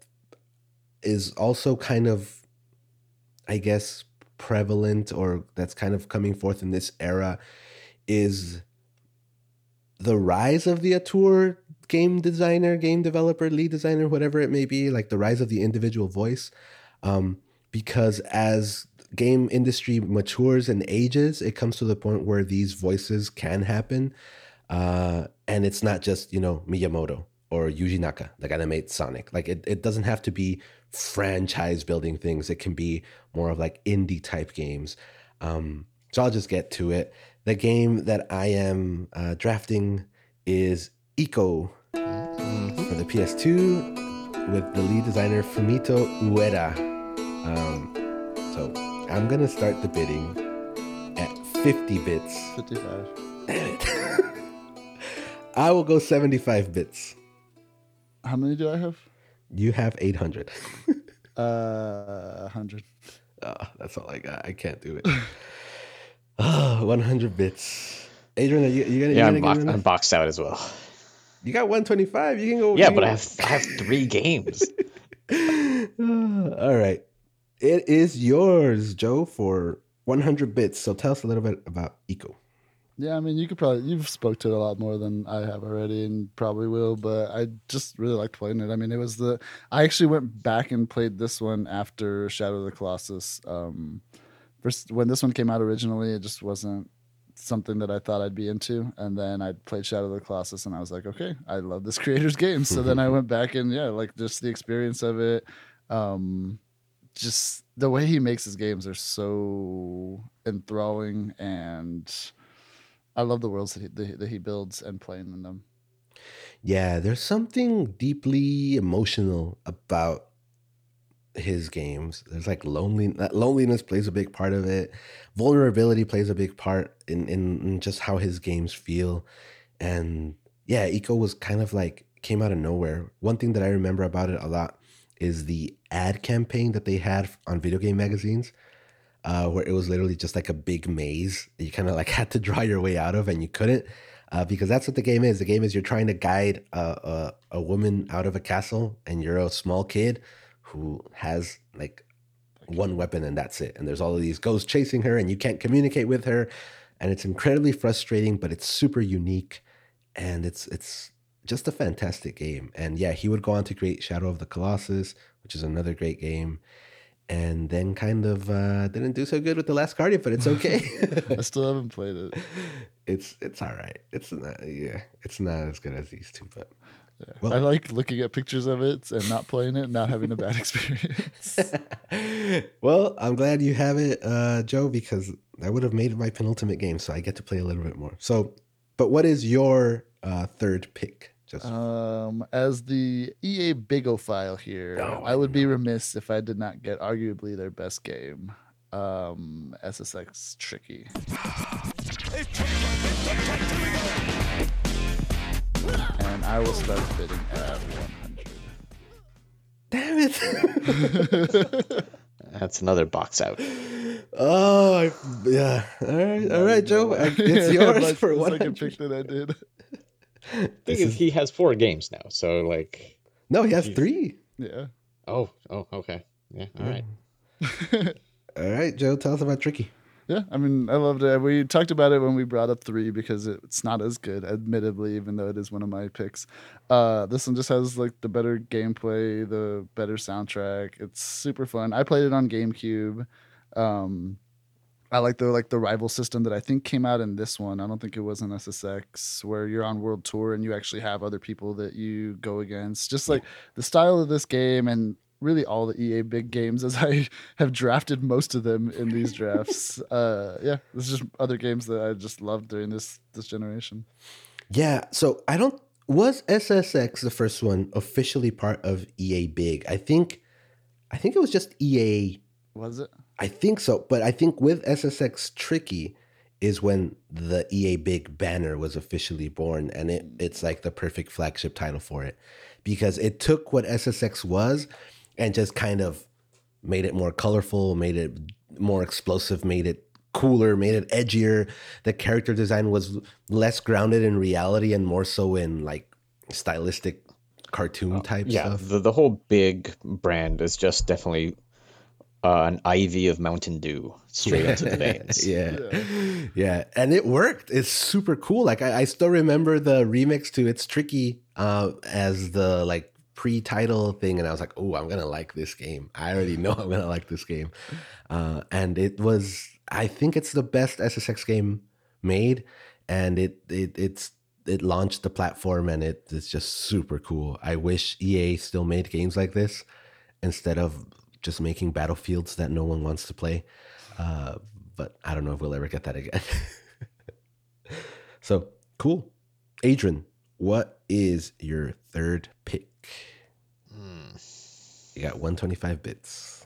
is also kind of, I guess, prevalent or that's kind of coming forth in this era is the rise of the auteur game designer, game developer, lead designer, whatever it may be, like the rise of the individual voice. Um, because as game industry matures and ages, it comes to the point where these voices can happen. Uh, and it's not just, you know, Miyamoto or Yuji Naka, that made Sonic. Like it, it doesn't have to be franchise building things. It can be more of like indie type games. Um, so I'll just get to it. The game that I am uh, drafting is Ico for the PS2 with the lead designer Fumito Ueda. Um, so I'm gonna start the bidding at 50 bits. 55. Damn *laughs* it. I will go 75 bits. How many do I have? You have 800. *laughs* Uh, 100. Oh, ah, that's all I got. I can't do it. Ah, oh, 100 bits. Adrian, are you, you gonna, Yeah, you I'm, gonna box- give it I'm boxed out as well. You got 125. You can go. Yeah, but can I have I have three games. *laughs* Ah, all right. It is yours, Joe, for 100 bits. So tell us a little bit about Ico. Yeah, I mean, you could probably you've spoke to it a lot more than I have already, and probably will. But I just really liked playing it. I mean, it was the I actually went back and played this one after Shadow of the Colossus. Um, first when this one came out originally, it just wasn't something that I thought I'd be into. And then I played Shadow of the Colossus, and I was like, okay, I love this *laughs* creator's game. So then I went *laughs* back and yeah, like just the experience of it. Um, just the way he makes his games are so enthralling and I love the worlds that he, that he- builds and playing in them. Yeah, there's something deeply emotional about his games. There's like lonely loneliness plays a big part of it. Vulnerability plays a big part in, in in just how his games feel. And yeah, Ico was kind of like came out of nowhere. One thing that I remember about it a lot is the ad campaign that they had on video game magazines. Uh, where it was literally just like a big maze that you kind of like *laughs* had to draw your way out of and you couldn't uh, because that's what the game is. The game is you're trying to guide a, a, a woman out of a castle, and you're a small kid who has like one weapon, and that's it. And there's all of these ghosts chasing her, and you can't communicate with her, and it's incredibly frustrating, but it's super unique, and it's it's just a fantastic game. And yeah, he would go on to create Shadow of the Colossus, which is another great game. And then kind of uh, didn't do so good with the last Guardian, but it's okay. *laughs* I still haven't played it. it's it's all right. It's not yeah, it's not as good as these two, but Yeah. Well- I like looking at pictures of it and not playing it, and not having a bad *laughs* experience. *laughs* well, I'm glad you have it, uh, Joe, because I would have made it my penultimate game, so I get to play a little bit more. So, but what is your uh, third pick? Just Um, as the EA Bigophile here, Oh, I would be remiss if I did not get arguably their best game, um, SSX Tricky. And I will start bidding at 100. damn it! *laughs* That's another box out. oh, I, yeah. All right, all right, Joe. It's *laughs* yours That's for one. second pick that I did. *laughs* thing is, he has four games now, so like, No, he has Jeez. three. Yeah. oh, oh, okay, yeah, all right. *laughs* All right, Joe. Tell us about Tricky. Yeah, I mean, I loved it. We talked about it when we brought up three because it's not as good, admittedly, even though it is one of my picks. Uh, this one just has like the better gameplay, the better soundtrack. It's super fun. I played it on GameCube. Um, I like the like the rival system that I think came out in this one. I don't think it was in SSX where you're on world tour and you actually have other people that you go against. Just like the style of this game and really all the EA big games as *laughs* I have drafted most of them in these drafts. *laughs* uh yeah, this is just other games that I just loved during this this generation. Yeah. So I don't was SSX the first one officially part of EA Big? I think I think it was just EA Was it? I think so, but I think with SSX Tricky is when the EA Big banner was officially born, and it mm. it's like the perfect flagship title for it because it took what SSX was and just kind of made it more colorful, made it more explosive, made it cooler, made it edgier. The character design was less grounded in reality and more so in like stylistic cartoon oh, type Yeah, stuff. the, the whole big brand is just definitely uh, an IV of Mountain Dew straight into the veins. *laughs* yeah. yeah. And it worked. It's super cool. Like I, I still remember the remix to It's Tricky uh, as the like pre-title thing. And I was like, oh, I'm gonna like this game. I already know I'm gonna like this game. Uh, and it was I think it's the best SSX game made. And it it it's it launched the platform and it, it's just super cool. I wish EA still made games like this instead of just making battlefields that no one wants to play. Uh, but I don't know if we'll ever get that again. *laughs* so cool. Adrian, what is your third pick? You got 125 bits.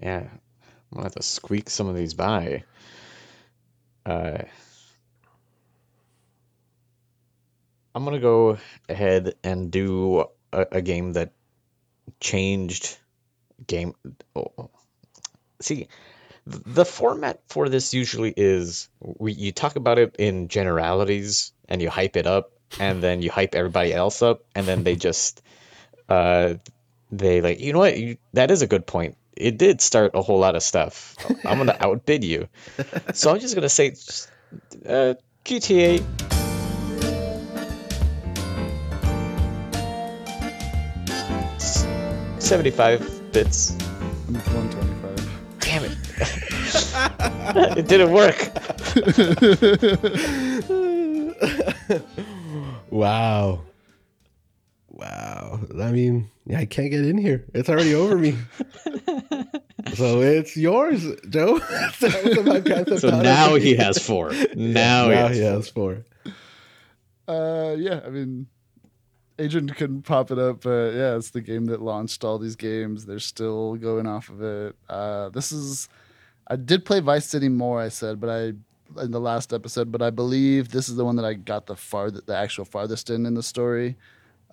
Yeah, I'm gonna have to squeak some of these by. Uh, I'm gonna go ahead and do a, a game that changed game. Oh, see, the format for this usually is we you talk about it in generalities and you hype it up, and then you hype everybody else up, and then they just *laughs* uh they like you know what? You, that is a good point. It did start a whole lot of stuff. I'm gonna *laughs* outbid you. So i'm just gonna say uh, gta s- 75 bits I'm 125. damn it *laughs* it didn't work *laughs* Wow. Wow. I mean, I can't get in here. It's already over me. so it's yours, Joe. *laughs* That was my Grand Theft so now he has four now, now he he has has four. Uh, yeah, I mean, Adrian couldn't pop it up, but yeah, it's the game that launched all these games. They're still going off of it. Uh, this is, I did play Vice City more, I said, but I in the last episode, but I believe this is the one that I got the far the actual farthest in in the story.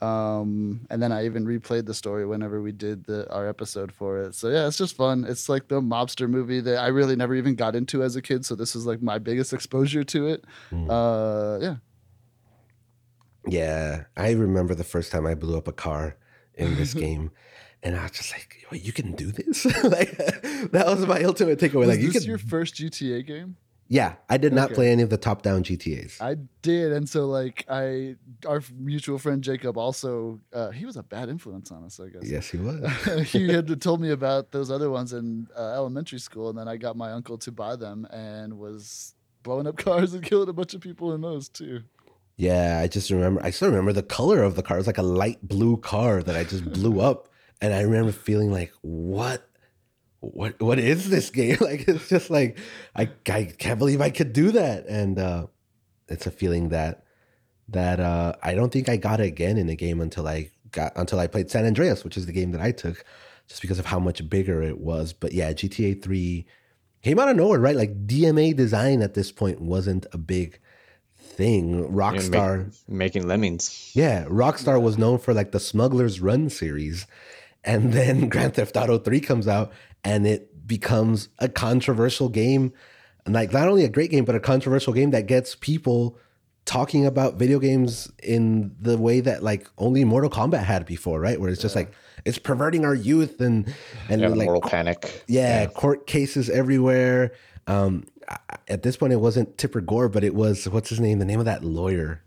Um, and then I even replayed the story whenever we did the our episode for it. So yeah, it's just fun. It's like the mobster movie that I really never even got into as a kid. So this was like my biggest exposure to it. Mm. Uh, yeah, Yeah, I remember the first time I blew up a car in this *laughs* game, and I was just like, "Wait, you can do this!" *laughs* like that was my ultimate takeaway. was like, you this can. your first GTA game? yeah, I did not Okay. play any of the top-down GTA's. I did, and so like I, our mutual friend Jacob also, uh, he was a bad influence on us, I guess. yes, he was. *laughs* he had told me about those other ones in uh, elementary school, and then I got my uncle to buy them and was blowing up cars and killing a bunch of people in those too. Yeah, I just remember. I still remember the color of the car. It was like a light blue car that I just blew up, and I remember feeling like, "What? What? What is this game?" *laughs* Like it's just like I I can't believe I could do that, and uh, it's a feeling that that uh, I don't think I got again in a game until I got until I played San Andreas, which is the game that I took, just because of how much bigger it was. But yeah, GTA Three came out of nowhere, right? Like DMA design at this point wasn't a big thing. Know, make- Rockstar. making lemmings Yeah, Rockstar was known for like the Smuggler's Run series. And *laughs* then Grand Theft Auto 3 comes out and it becomes a controversial game. Like not only a great game, but a controversial game that gets people talking about video games in the way that like only Mortal Kombat had before, right? Where it's just like it's perverting our youth and and yeah, like moral panic yeah, court cases everywhere. Um, at this point, it wasn't Tipper Gore, but it was what's his name? The name of that lawyer,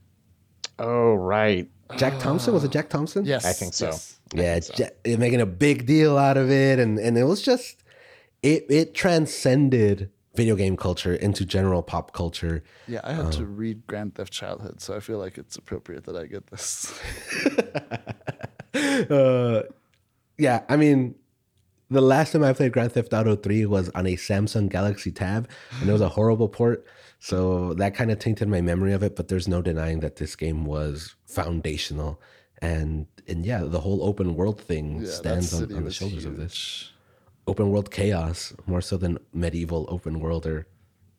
Oh right. Jack Thompson. Was it Jack Thompson? Yes, I think so. yes. yeah, so. Ja- making a big deal out of it, and and it was just it it transcended video game culture into general pop culture. Yeah, I had to Um, read Grand Theft Childhood, so I feel like it's appropriate that I get this. *laughs* uh, yeah, I mean, the last time I played Grand Theft Auto 3 was on a Samsung Galaxy Tab, and it was a horrible port. So that kind of tainted my memory of it, but there's no denying that this game was foundational. And and yeah, the whole open world thing Yeah, stands on, on the was shoulders of this. Open world chaos, more so than medieval open world or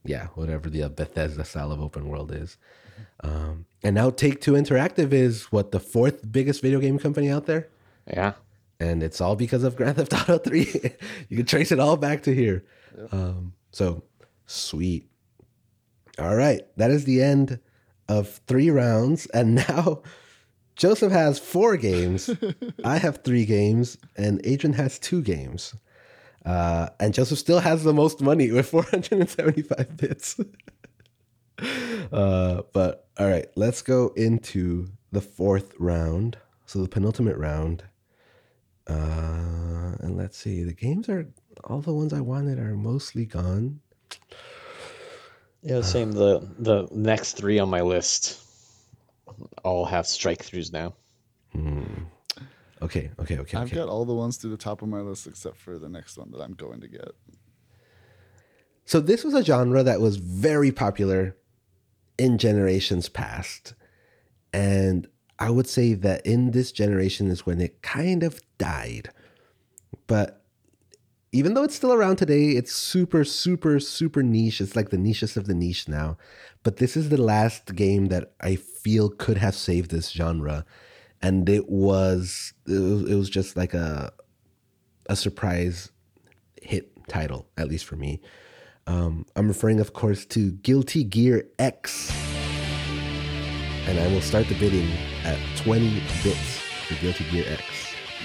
yeah, whatever the uh, Bethesda style of open world is. Um, and now Take Two Interactive is what the fourth biggest video game company out there Yeah. And it's all because of Grand Theft Auto 3. *laughs* you can trace it all back to here. Um, so sweet. All right, that is the end of three rounds, and *laughs* now Joseph has four games. *laughs* I have three games, and Adrian has two games. Uh, and Joseph still has the most money with 475 bits. uh, but all right, let's go into the fourth round. So the penultimate round. Uh, and let's see. The games are all the ones I wanted are mostly gone. Yeah, same. The the next three on my list all have strike throughs now. Hmm. Okay, okay, okay, I've okay. got all the ones to the top of my list except for the next one that I'm going to get. So this was a genre that was very popular in generations past. And I would say that in this generation is when it kind of died. But even though it's still around today, it's super, super, super niche. It's like the nichest of the niche now. But this is the last game that I feel could have saved this genre. And it was it was, it was just like a a surprise hit title, at least for me. Um, I'm referring, of course, to Guilty Gear X. And I will start the bidding at 20 bits for Guilty Gear X.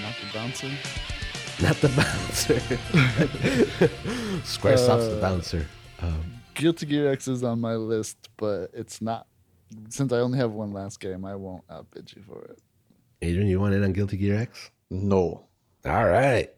Not the bouncer. Not the *laughs* bouncer. *laughs* Squaresoft's the Uh, bouncer. Um, Guilty Gear X is on my list, but it's not. Since I only have one last game, I won't outbid you for it. Adrian, you want in on Guilty Gear X? No. All right.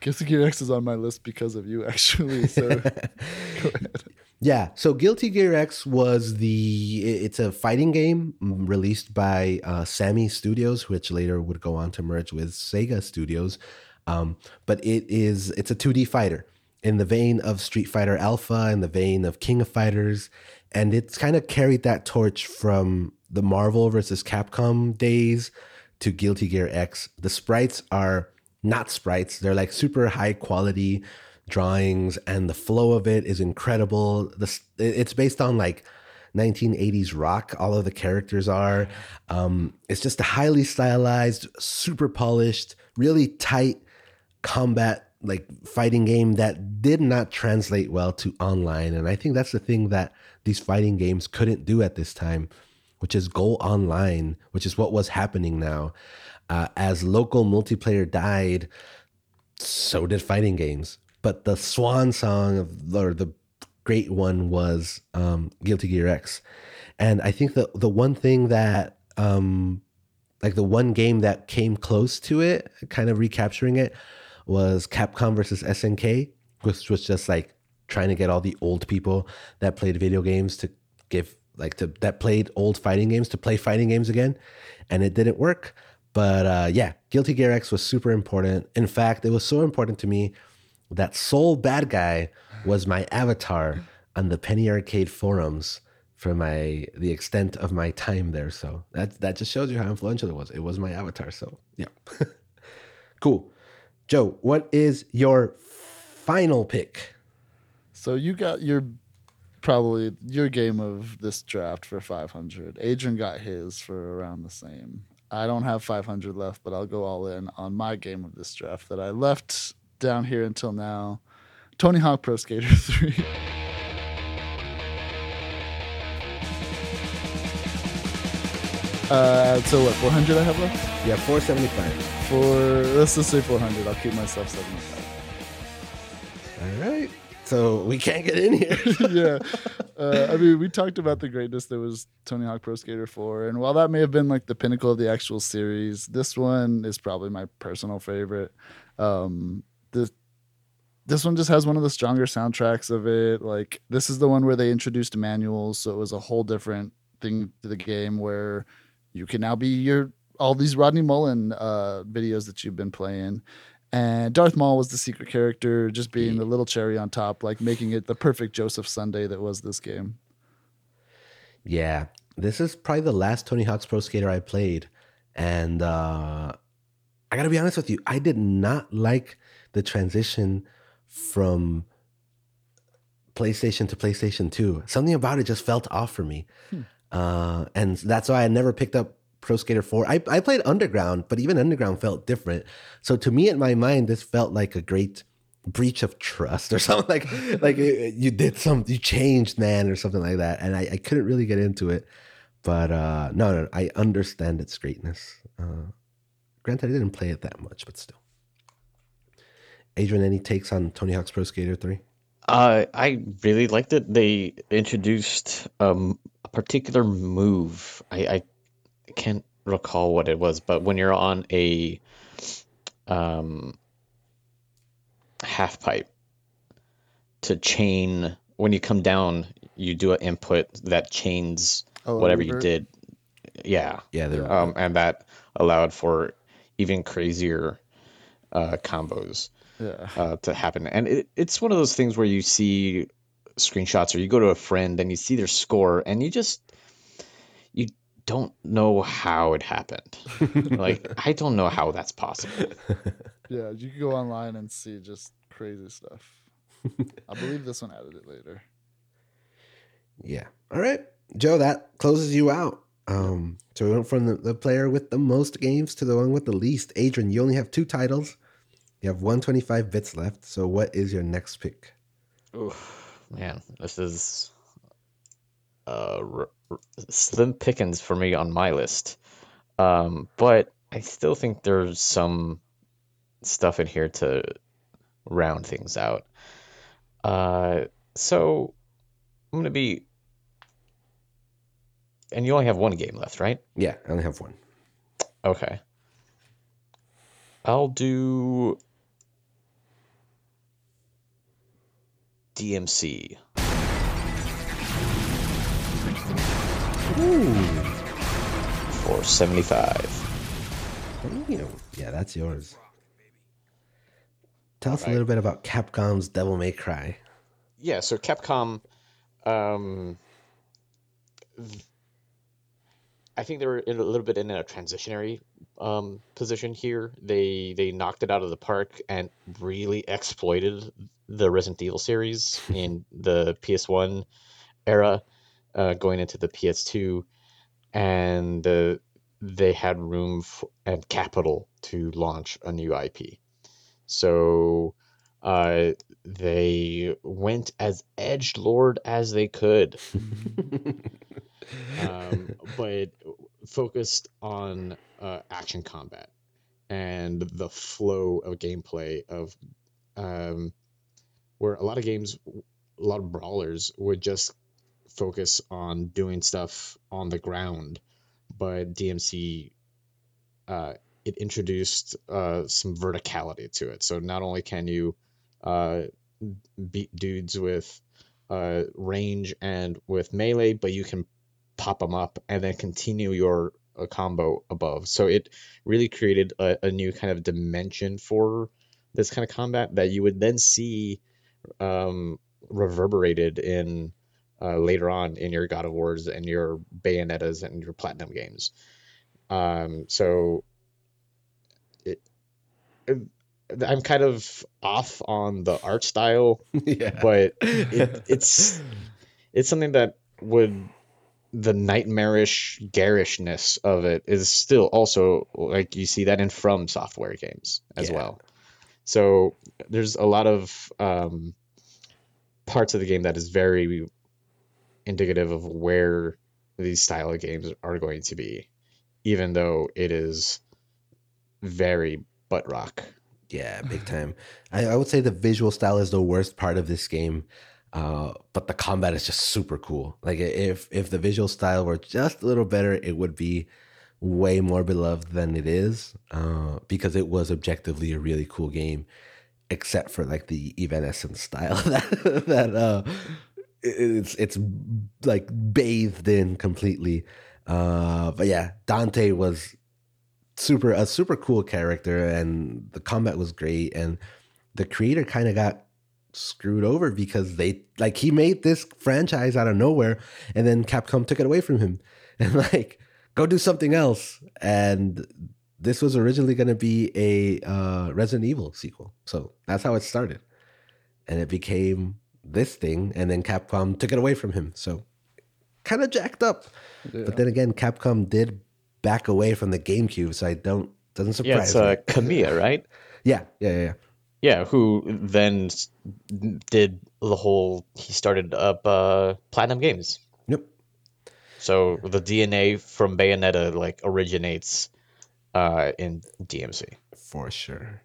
Guilty Gear X is on my list because of you, actually. So *laughs* go ahead. Yeah, so Guilty Gear X was the it's a fighting game mm, released by uh, Sammy Studios, which later would go on to merge with Sega Studios. Um, but it is it's a 2D fighter in the vein of Street Fighter Alpha, in the vein of King of Fighters, and it's kind of carried that torch from the Marvel versus Capcom days to Guilty Gear X. The sprites are not sprites; they're like super high quality drawings, and the flow of it is incredible. The s- it's based on like 1980s rock. All of the characters are. Um, it's just a highly stylized, super polished, really tight combat like fighting game that did not translate well to online and i think that's the thing that these fighting games couldn't do at this time which is go online which is what was happening now uh, as local multiplayer died so did fighting games but the swan song of or the great one was um, guilty gear x and i think the the one thing that um, like the one game that came close to it kind of recapturing it was Capcom versus SNK, which was just like trying to get all the old people that played video games to give like to that played old fighting games to play fighting games again, and it didn't work. But uh, yeah, Guilty Gear X was super important. In fact, it was so important to me that Sol Badguy was my avatar on the Penny Arcade forums for my the extent of my time there. So that that just shows you how influential it was. It was my avatar. So yeah, *laughs* cool. Joe, what is your final pick? So you got your probably your game of this draft for 500. Adrian got his for around the same. I don't have 500 left, but I'll go all in on my game of this draft that I left down here until now. Tony Hawk Pro Skater *laughs* 3. Uh, so what? 400 I have left. Yeah, four seventy five. For let's just say 400. I'll keep myself 75. All right. so we can't get in here. *laughs* yeah. Uh, I mean, we talked about the greatness that was Tony Hawk Pro Skater 4. And while that may have been like the pinnacle of the actual series, this one is probably my personal favorite. Um, this, this one just has one of the stronger soundtracks of it. Like, this is the one where they introduced manuals. So it was a whole different thing to the game where you can now be your all these Rodney Mullen uh, videos that you've been playing. And Darth Maul was the secret character, just being the little cherry on top, like making it the perfect Joseph sundae that was this game. Yeah, this is probably the last Tony Hawk's Pro Skater I played, and uh, I gotta be honest with you, I did not like the transition from PlayStation to PlayStation Two. Something about it just felt off for me, uh, and that's why I never picked up Pro Skater 4. I, I played Underground, but even Underground felt different. So to me, in my mind, this felt like a great breach of trust or *laughs* something like like *laughs* you did something you changed man or something like that and I, I couldn't really get into it but uh no no i understand its greatness uh granted i didn't play it that much but still adrian any takes on tony hawk's pro skater 3 Uh, I really liked it. They introduced um, a particular move. I, I can't recall what it was, but when you're on a um, half pipe to chain, when you come down, you do an input that chains Oh, whatever you did. Yeah. yeah there Um, and that allowed for even crazier uh, combos Yeah. uh, to happen. And it, it's one of those things where you see screenshots or you go to a friend and you see their score and you just you don't know how it happened. *laughs* like I don't know how that's possible. *laughs* Yeah. You can go online and see just crazy stuff. I believe this one added it later. Yeah. All right. Joe, that closes you out. Um, so we went from the, the player with the most games to the one with the least. Adrian, you only have two titles. You have 125 bits left. So what is your next pick? Oh man, this is uh, r- r- slim pickings for me on my list. Um, but I still think there's some stuff in here to round things out. Uh, so I'm gonna be, and you only have one game left, right? Yeah, I only have one. Okay. I'll do DMC. For 75. Damn. Yeah, that's yours. Tell us a little bit about Capcom's Devil May Cry. Yeah, so Capcom, um, I think they were in a little bit in a transitionary um, position here. They they knocked it out of the park and really exploited the Resident Evil series *laughs* in the PS1 era, uh, going into the PS2, and uh, they had room f- and capital to launch a new IP. So uh, they went as edge lord as they could, *laughs* um, but focused on uh, action combat and the flow of gameplay of um, where a lot of games, a lot of brawlers would just focus on doing stuff on the ground, but DMC uh, it introduced uh, some verticality to it. So not only can you uh, beat dudes with uh, range and with melee, but you can pop them up and then continue your uh, combo above. So it really created a, a new kind of dimension for this kind of combat that you would then see um, reverberated in uh, later on in your God of Wars and your Bayonettas and your Platinum games. Um, so it, it, I'm kind of off on the art style *laughs* yeah. but it, it's it's something that would the nightmarish garishness of it is still also like you see that in FromSoftware games as Yeah. well so there's a lot of um, parts of the game that is very indicative of where these style of games are going to be even though it is very butt rock Yeah, big time. I, I would say the visual style is the worst part of this game, uh, but the combat is just super cool. Like if if the visual style were just a little better, it would be way more beloved than it is uh, because it was objectively a really cool game, except for like the Evanescence style *laughs* that that uh, it's it's like bathed in completely. Uh, but yeah, Dante was super a super cool character, and the combat was great, and the creator kind of got screwed over because they like he made this franchise out of nowhere, and then Capcom took it away from him, *laughs* and like go do something else, and this was originally going to be a uh, Resident Evil sequel, so that's how it started, and it became this thing, and then Capcom took it away from him, so kind of jacked up. But then again, Capcom did back away from the GameCube, so I don't doesn't surprise Yeah, it's me. uh, Kamiya, right? *laughs* yeah, yeah, yeah, yeah. Yeah, who then did the whole? He started up uh, Platinum Games. Yep. So the DNA from Bayonetta like originates uh, in DMC. For sure.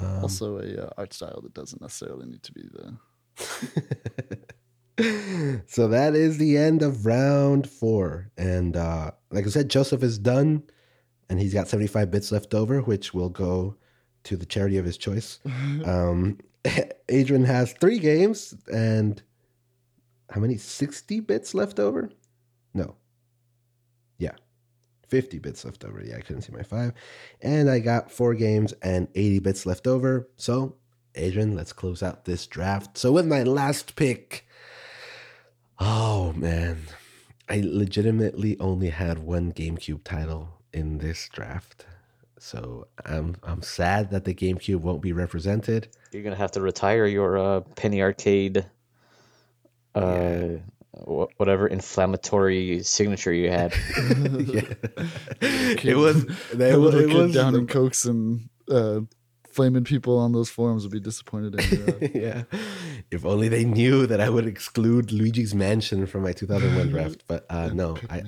also a uh, art style that doesn't necessarily need to be the. *laughs* so that is the end of round four. And uh, like I said, Joseph is done and he's got 75 bits left over, which will go to the charity of his choice. um, *laughs* Adrian has three games and how many? 60 bits left over? No. Yeah. 50 bits left over. Yeah, I couldn't see my five. And I got four games and 80 bits left over. So, Adrian, let's close out this draft. So, with my last pick, oh man, I legitimately only had one GameCube title in this draft. So I'm I'm sad that the GameCube won't be represented. You're gonna have to retire your uh, penny arcade, uh, wha- whatever inflammatory signature you had. *laughs* *laughs* yeah. It was That it was, little it was down and Cokes and uh, flaming people on those forums would be disappointed in you. uh, *laughs* yeah. If only they knew that I would exclude Luigi's Mansion from my 2001 draft. But uh, no, I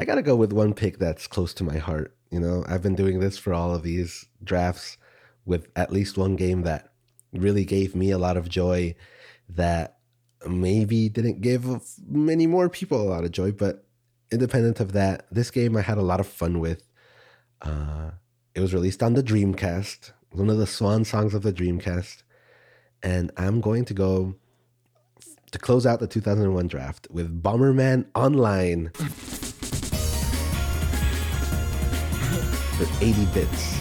I gotta go with one pick that's close to my heart. You know, I've been doing this for all of these drafts with at least one game that really gave me a lot of joy that maybe didn't give many more people a lot of joy, but independent of that, this game I had a lot of fun with. Uh, it was released on the Dreamcast, one of the swan songs of the Dreamcast, and I'm going to go to close out the 2001 draft with Bomberman Online for 80 bits.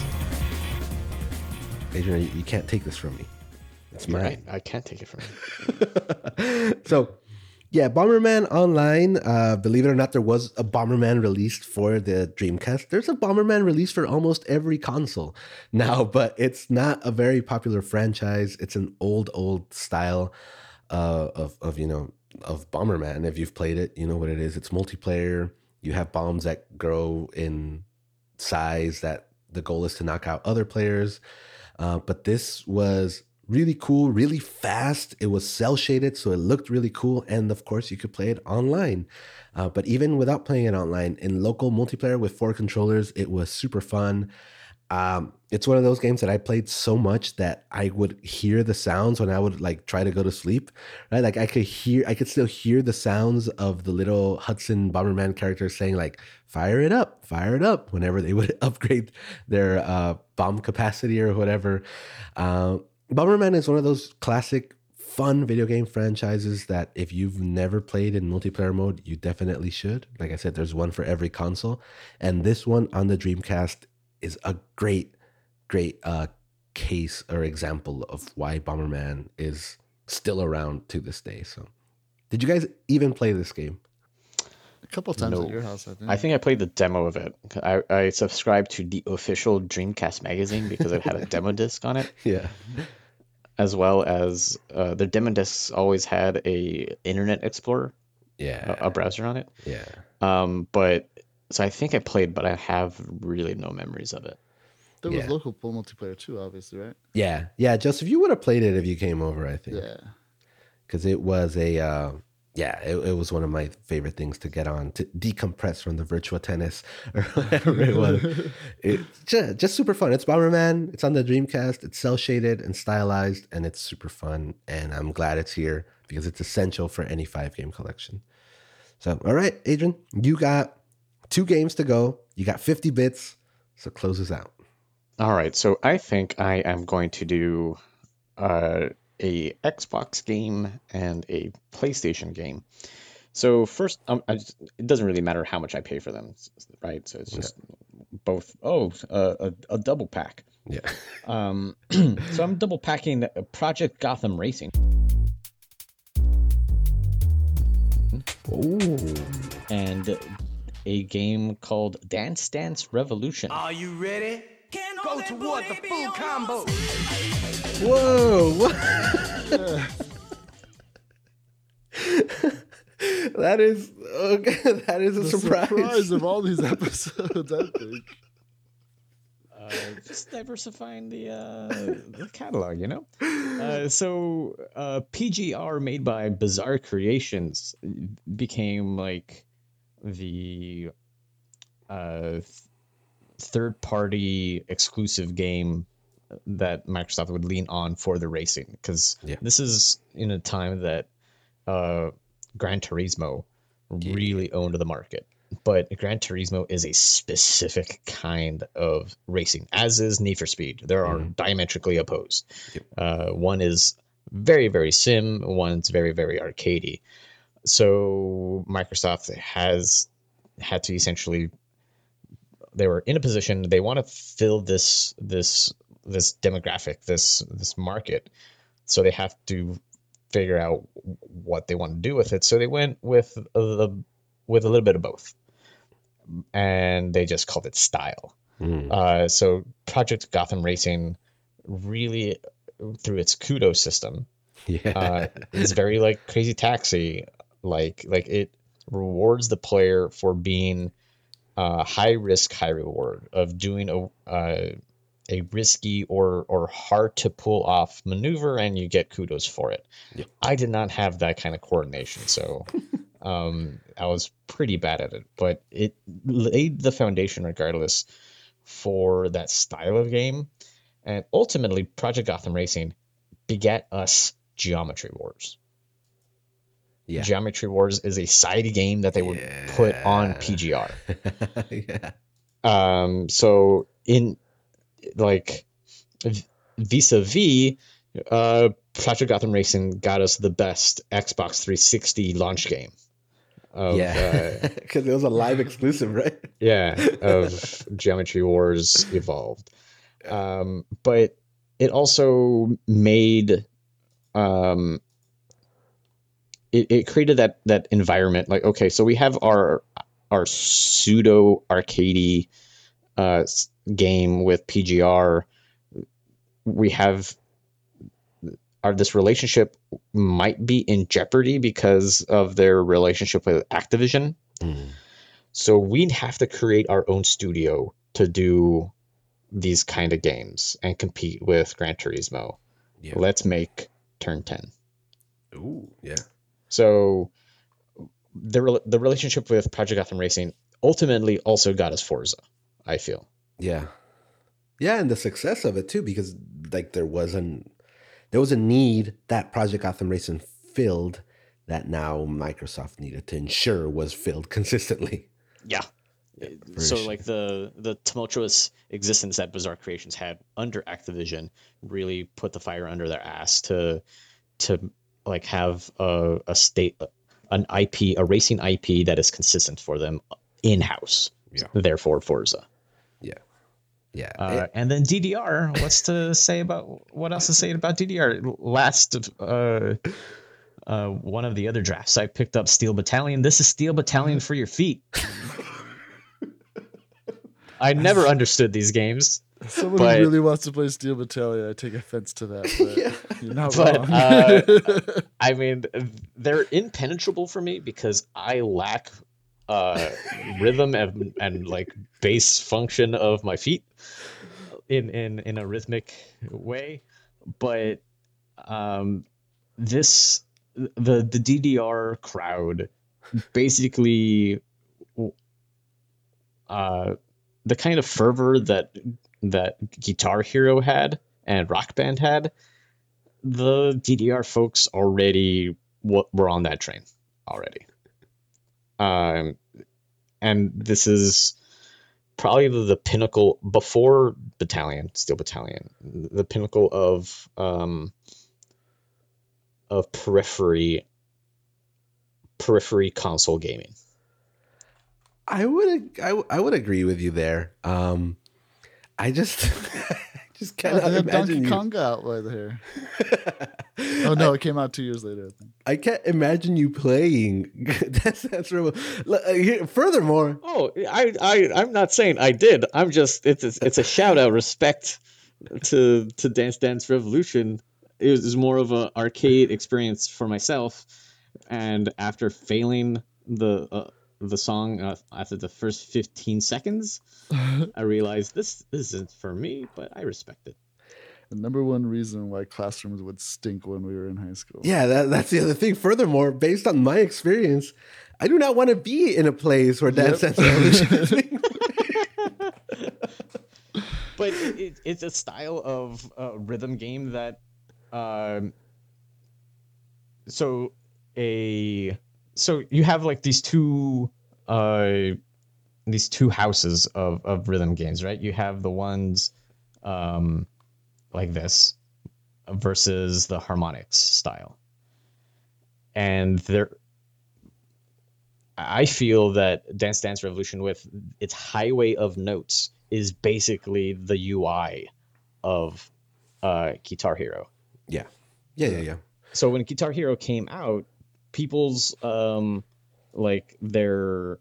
Adrian, you- you can't take this from me. It's mine. I can't take it from you. *laughs* so, yeah, Bomberman Online. Uh, believe it or not, there was a Bomberman released for the Dreamcast. There's a Bomberman released for almost every console now, *laughs* but it's not a very popular franchise. It's an old, old style uh, of of you know of Bomberman. If you've played it, you know what it is. It's multiplayer. You have bombs that grow in size. That the goal is to knock out other players. Uh, but this was really cool, really fast. It was cel shaded, so it looked really cool. And of course, you could play it online. Uh, but even without playing it online, in local multiplayer with four controllers, it was super fun. Um, it's one of those games that I played so much that I would hear the sounds when I would like try to go to sleep. Right, like I could hear, I could still hear the sounds of the little Hudson Bomberman character saying like "fire it up, fire it up" whenever they *laughs* would upgrade their uh, bomb capacity or whatever. Uh, Bomberman is one of those classic fun video game franchises that if you've never played in multiplayer mode, you definitely should. Like I said, there's one for every console, and this one on the Dreamcast is a great, great uh, case or example of why Bomberman is still around to this day. So, did you guys even play this game? A couple times No. at your house, I think. I think I played the demo of it. I, I subscribed to the official Dreamcast magazine because it had a demo *laughs* disc on it, Yeah, as well as uh, the demo discs always had a Internet Explorer, yeah, a, a browser on it. yeah. Um, but so I think I played, but I have really no memories of it. there was yeah. local pool multiplayer too, obviously, right? Yeah, yeah, Joseph, you would have played it if you came over, I think. Yeah. because it was a uh, yeah, it, it was one of my favorite things to get on to decompress from the virtual tennis *laughs* or whatever it was. *laughs* It's just, just super fun. It's Bomberman. It's on the Dreamcast. It's cel shaded and stylized, and it's super fun. And I'm glad it's here because it's essential for any five game collection. So, all right, Adrian, you got two games to go. You got 50 bits. So close us out. All right, so I think I am going to do uh, a Xbox game and a PlayStation game. So first, um, I just, it doesn't really matter how much I pay for them, right? So it's just both. Oh, uh, a, a double pack. Yeah. *laughs* Um, *clears throat* so I'm double packing Project Gotham Racing. Oh, and a game called Dance Dance Revolution. Are you ready? Can Go toward the full combo. whoa. *laughs* that is okay. *laughs* That is a The surprise. surprise of all these *laughs* episodes, I think. uh, just diversifying the uh, the catalog, you know. Uh, so uh, PGR made by Bizarre Creations became like the uh, third party exclusive game that Microsoft would lean on for the racing because Yeah. this is in a time that uh, Gran Turismo really owned the market. But Gran Turismo is a specific kind of racing, as is Need for Speed. They are diametrically opposed. Yep. Uh, one is very, very sim, one's very, very arcadey. So Microsoft has had to essentially they were in a position they want to fill this this this demographic this this market so they have to figure out what they want to do with it so they went with a, the with a little bit of both and they just called it style Mm. uh, so project gotham racing really through its kudo system Yeah. uh, it's very like crazy taxi like like it rewards the player for being uh, high risk high reward of doing a uh, a risky or or hard to pull off maneuver and you get kudos for it Yep. i did not have that kind of coordination so *laughs* um, i was pretty bad at it but it laid the foundation regardless for that style of game and ultimately project gotham racing begat us Geometry Wars. Yeah. Geometry Wars is a side game that they would put on PGR. *laughs* yeah. Um, so in like vis a vis, uh, Project Gotham Racing got us the best Xbox 360 launch game. Of, yeah. uh, *laughs* Because it was a live exclusive, right? yeah, *laughs* of Geometry Wars Evolved. Um, but it also made um it, it created that that environment like okay so we have our our pseudo arcadey uh game with pgr we have our this relationship might be in jeopardy because of their relationship with activision Mm. so we'd have to create our own studio to do these kind of games and compete with Gran Turismo. Yeah. Let's make Turn 10. Ooh, yeah. So the rel- the relationship with Project Gotham Racing ultimately also got us Forza, I feel. Yeah. Yeah, and the success of it too, because like there wasn't there was a need that Project Gotham Racing filled that now Microsoft needed to ensure was filled *laughs* consistently. Yeah. for So sure. like the the tumultuous existence that Bizarre Creations had under Activision really put the fire under their ass to to like have a, a state an IP a racing IP that is consistent for them in house. Yeah. Therefore Forza. Yeah. Uh, and then DDR. What's to *laughs* say about what else to say about DDR? Last, uh, uh, one of the other drafts, I picked up Steel Battalion. This is Steel Battalion for your feet. *laughs* I never understood these games, Someone But- who really wants to play Steel Battalion, I take offense to that. But *laughs* you're not But, wrong. uh, *laughs* I mean, they're impenetrable for me because I lack uh, rhythm and, and like bass function of my feet in in in a rhythmic way. But um, this the the DDR crowd basically uh the kind of fervor that that Guitar Hero had and Rock Band had, the DDR folks already wa- were on that train already. Um, and this is probably the, the pinnacle before Battalion, Steel Battalion, the pinnacle of um, of periphery periphery console gaming. I would I, w- I would agree with you there. Um, I just I *laughs* just cannot they imagine Donkey you. Konga out right here. *laughs* Oh no, it came out two years later. I think. I can't imagine you playing *laughs* that's Dance Revolution. L- uh, here- Furthermore, Oh, I, I, I'm not saying I did. I'm just it's a, it's a shout out, respect to to Dance Dance Revolution. It was more of an arcade experience for myself, and after failing the uh, the song uh, after the first 15 seconds, *laughs* I realized this this isn't for me, but I respect it. The number one reason why classrooms would stink when we were in high school. yeah, that, that's the other thing. Furthermore, based on my experience, I do not want to be in a place where Dance Yep. Dance Revolution is but it, it's a style of uh, rhythm game that um so a so you have like these two uh these two houses of of rhythm games right you have the ones um like this versus the Harmonix style and there I feel that Dance Dance Revolution with its highway of notes is basically the UI of uh, Guitar Hero. Yeah, yeah, yeah, yeah. So when Guitar Hero came out, people's um like their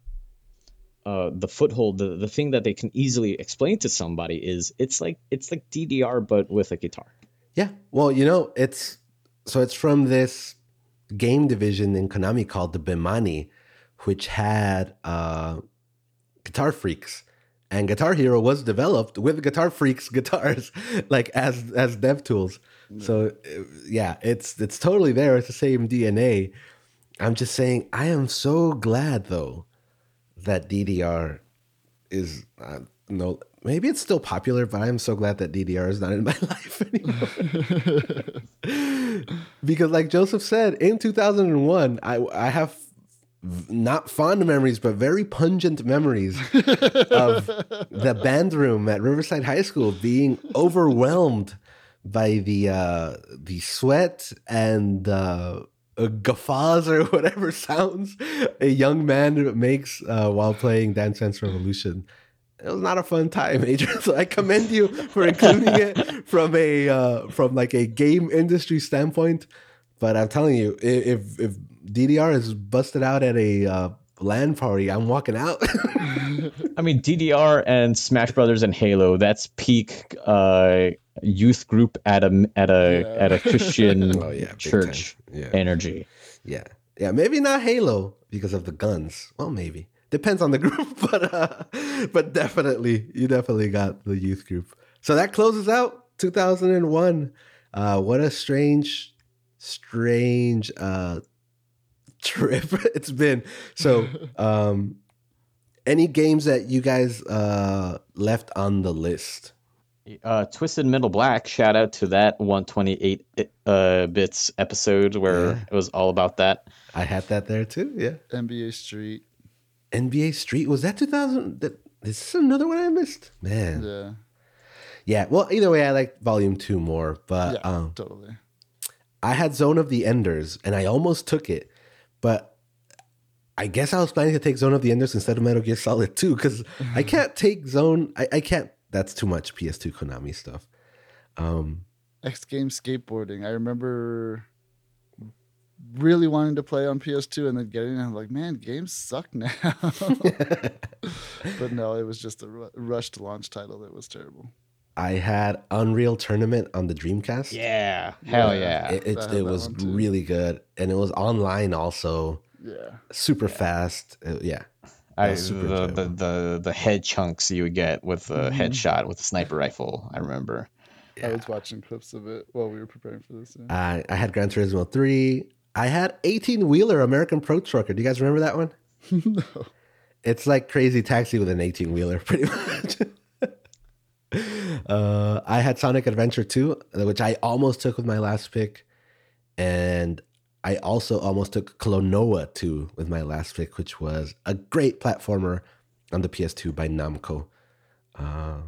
uh the foothold, the, the thing that they can easily explain to somebody is it's like it's like DDR but with a guitar. Yeah. Well, you know, it's so it's from this game division in Konami called the Bemani, which had uh, Guitar Freaks. And Guitar Hero was developed with Guitar Freaks *laughs* guitars, like as as dev tools. So uh, yeah, it's it's totally there. It's the same DNA. I'm just saying, I am so glad though that DDR is uh, no. Maybe it's still popular, but I'm so glad that DDR is not in my *laughs* life anymore. *laughs* because, like Joseph said, in 2001, I I have not fond memories, but very pungent memories of the *laughs* band room at Riverside High School being overwhelmed by the uh, the sweat and uh, uh, guffaws or *laughs* whatever sounds a young man makes uh, while playing Dance Dance Revolution. It was not a fun time, *laughs* Adrian. So I commend you for including it from a uh, from like a game industry standpoint. But I'm telling you, if if DDR is busted out at a uh, LAN party, I'm walking out. *laughs* I mean DDR and Smash Brothers and Halo, that's peak uh youth group at a at a Yeah. at a Christian *laughs* Oh, yeah, church. Yeah. energy. Yeah. Yeah. Maybe not Halo because of the guns. Well, maybe. Depends on the *laughs* group, but uh but definitely you definitely got the youth group. So that closes out 2001. Uh what a strange strange uh trip *laughs* it's been. So *laughs* um any games that you guys uh left on the list? Uh, Twisted Metal Black, shout out to that 128 uh, bits episode where Yeah. it was all about that. I had that there too. Yeah. NBA Street. NBA Street was that 2000 that is this another one I missed? Man. Yeah. Yeah, well, either way, I like Volume Two more, but yeah. um, totally. I had Zone of the Enders, and I almost took it, but I guess I was planning to take Zone of the Enders instead of Metal Gear Solid Two because I *laughs* can't take Zone. I, I can't. That's too much PS2 Konami stuff. Um, X Games skateboarding. I remember really wanting to play on PS2 and then getting it. I'm like, man, games suck now. *laughs* *laughs* but no, it was just a ru- rushed launch title that was terrible. I had Unreal Tournament on the Dreamcast. Yeah, hell Yeah. yeah. it, it, it was really good, and it was online also, Yeah. super fast. Uh, yeah, I, was super the, the, the the head chunks you would get with the Mhm. headshot with the sniper rifle. I remember. I was watching clips of it while we were preparing for this. yeah. I, I had Gran Turismo 3. I had 18 wheeler American Pro Trucker. Do you guys remember that one? *laughs* no. It's like Crazy Taxi with an 18 wheeler, *laughs* pretty much. Uh, I had Sonic Adventure 2, which I almost took with my last pick. And I also almost took Klonoa 2 with my last pick, which was a great platformer on the PS2 by Namco. Uh,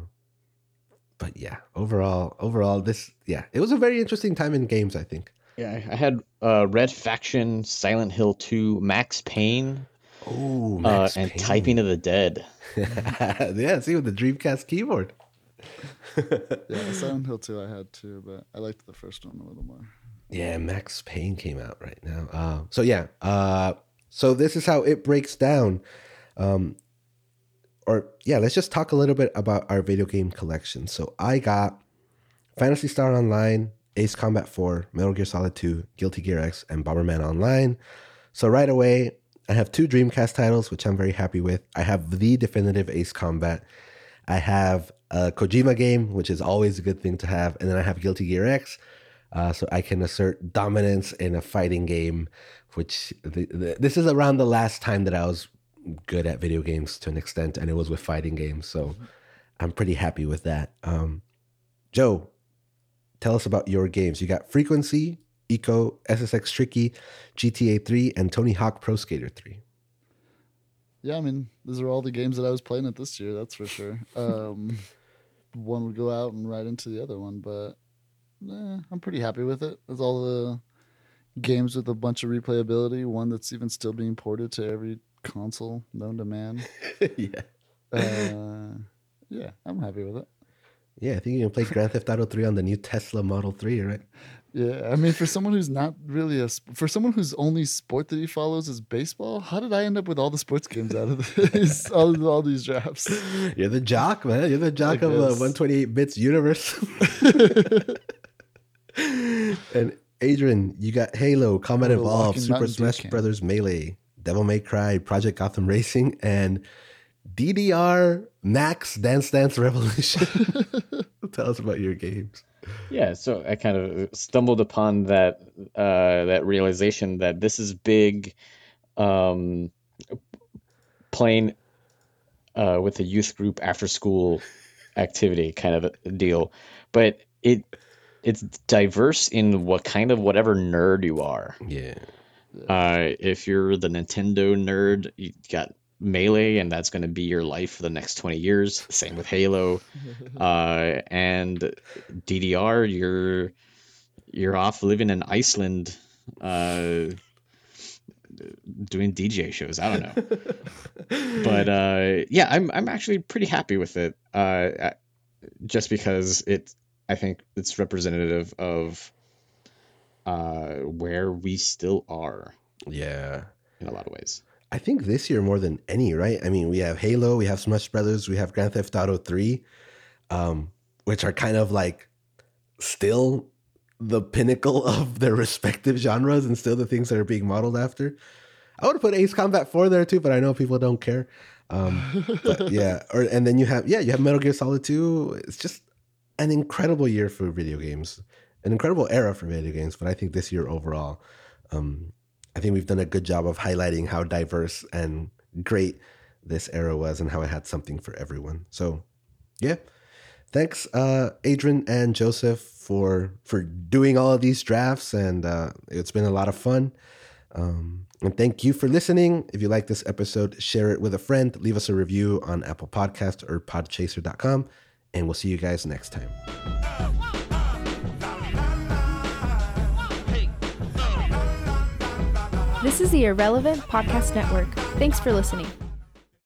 but yeah, overall, overall, this yeah, it was a very interesting time in games. I think. Yeah, I had uh, Red Faction, Silent Hill 2, Max Payne, Oh, uh, and Typing of the Dead. *laughs* yeah, see with the Dreamcast keyboard. *laughs* Yeah, Silent Hill 2 I had too, but I liked the first one a little more. Yeah, Max Payne came out right now. Uh, so yeah, uh, so this is how it breaks down. Um, or yeah, let's just talk a little bit about our video game collection. So I got Phantasy Star Online, Ace Combat 4, Metal Gear Solid 2, Guilty Gear X, and Bomberman Online. So right away, I have two Dreamcast titles, which I'm very happy with. I have the definitive Ace Combat. I have a Kojima game, which is always a good thing to have, and then I have Guilty Gear X, uh, so I can assert dominance in a fighting game. Which the, the, this is around the last time that I was good at video games to an extent, and it was with fighting games. So I'm pretty happy with that. Um, Joe, tell us about your games. You got Frequency, Ico, SSX Tricky, GTA 3, and Tony Hawk Pro Skater 3. Yeah, I mean, these are all the games that I was playing at this year, that's for sure. Um, *laughs* one would go out and right into the other one, but eh, I'm pretty happy with it. It's all the games with a bunch of replayability, one that's even still being ported to every console known to man. *laughs* yeah. Uh, yeah, I'm happy with it. Yeah, I think you can play Grand Theft Auto 3 on the new Tesla Model 3, right? Yeah, I mean, for someone who's not really a for someone whose only sport that he follows is baseball, how did I end up with all the sports games out of *laughs* this, all, all these drafts? You're the jock, man. You're the jock of uh, guess. 128 bits universe. *laughs* and Adrian, you got Halo, Combat Evolved, Super Mountain Smash. Brothers Melee, Devil May Cry, Project Gotham Racing, and DDR Max Dance Dance Revolution. *laughs* Tell us about your games. Yeah, so I kind of stumbled upon that uh, that realization that this is big, um, playing uh, with a youth group after school activity kind of a deal, but it it's diverse in what kind of whatever nerd you are. Yeah. Uh, if you're the Nintendo nerd, you got Melee, and that's going to be your life for the next 20 years. Same with Halo. *laughs* Uh, and DDR, you're you're off living in Iceland, uh, doing DJ shows. I don't know, *laughs* but uh, yeah, I'm I'm actually pretty happy with it. Uh, just because it, I think it's representative of uh, where we still are Yeah. in a lot of ways. I think this year more than any, right? I mean, we have Halo, we have Smash Brothers, we have Grand Theft Auto 3, um, which are kind of like still the pinnacle *laughs* of their respective genres and still the things that are being modeled after. I would put Ace Combat 4 there too, but I know people don't care. Um, but *laughs* yeah, or and then you have yeah, you have Metal Gear Solid 2. It's just an incredible year for video games, an incredible era for video games. But I think this year overall, um, I think we've done a good job of highlighting how diverse and great this era was and how it had something for everyone. So, yeah. Thanks, uh, Adrian and Joseph, for for doing all of these drafts, and uh, it's been a lot of fun. Um, and thank you for listening. If you like this episode, share it with a friend. Leave us a review on Apple Podcast or Podchaser.com, and we'll see you guys next time. This is the Irrelevant Podcast Network. Thanks for listening.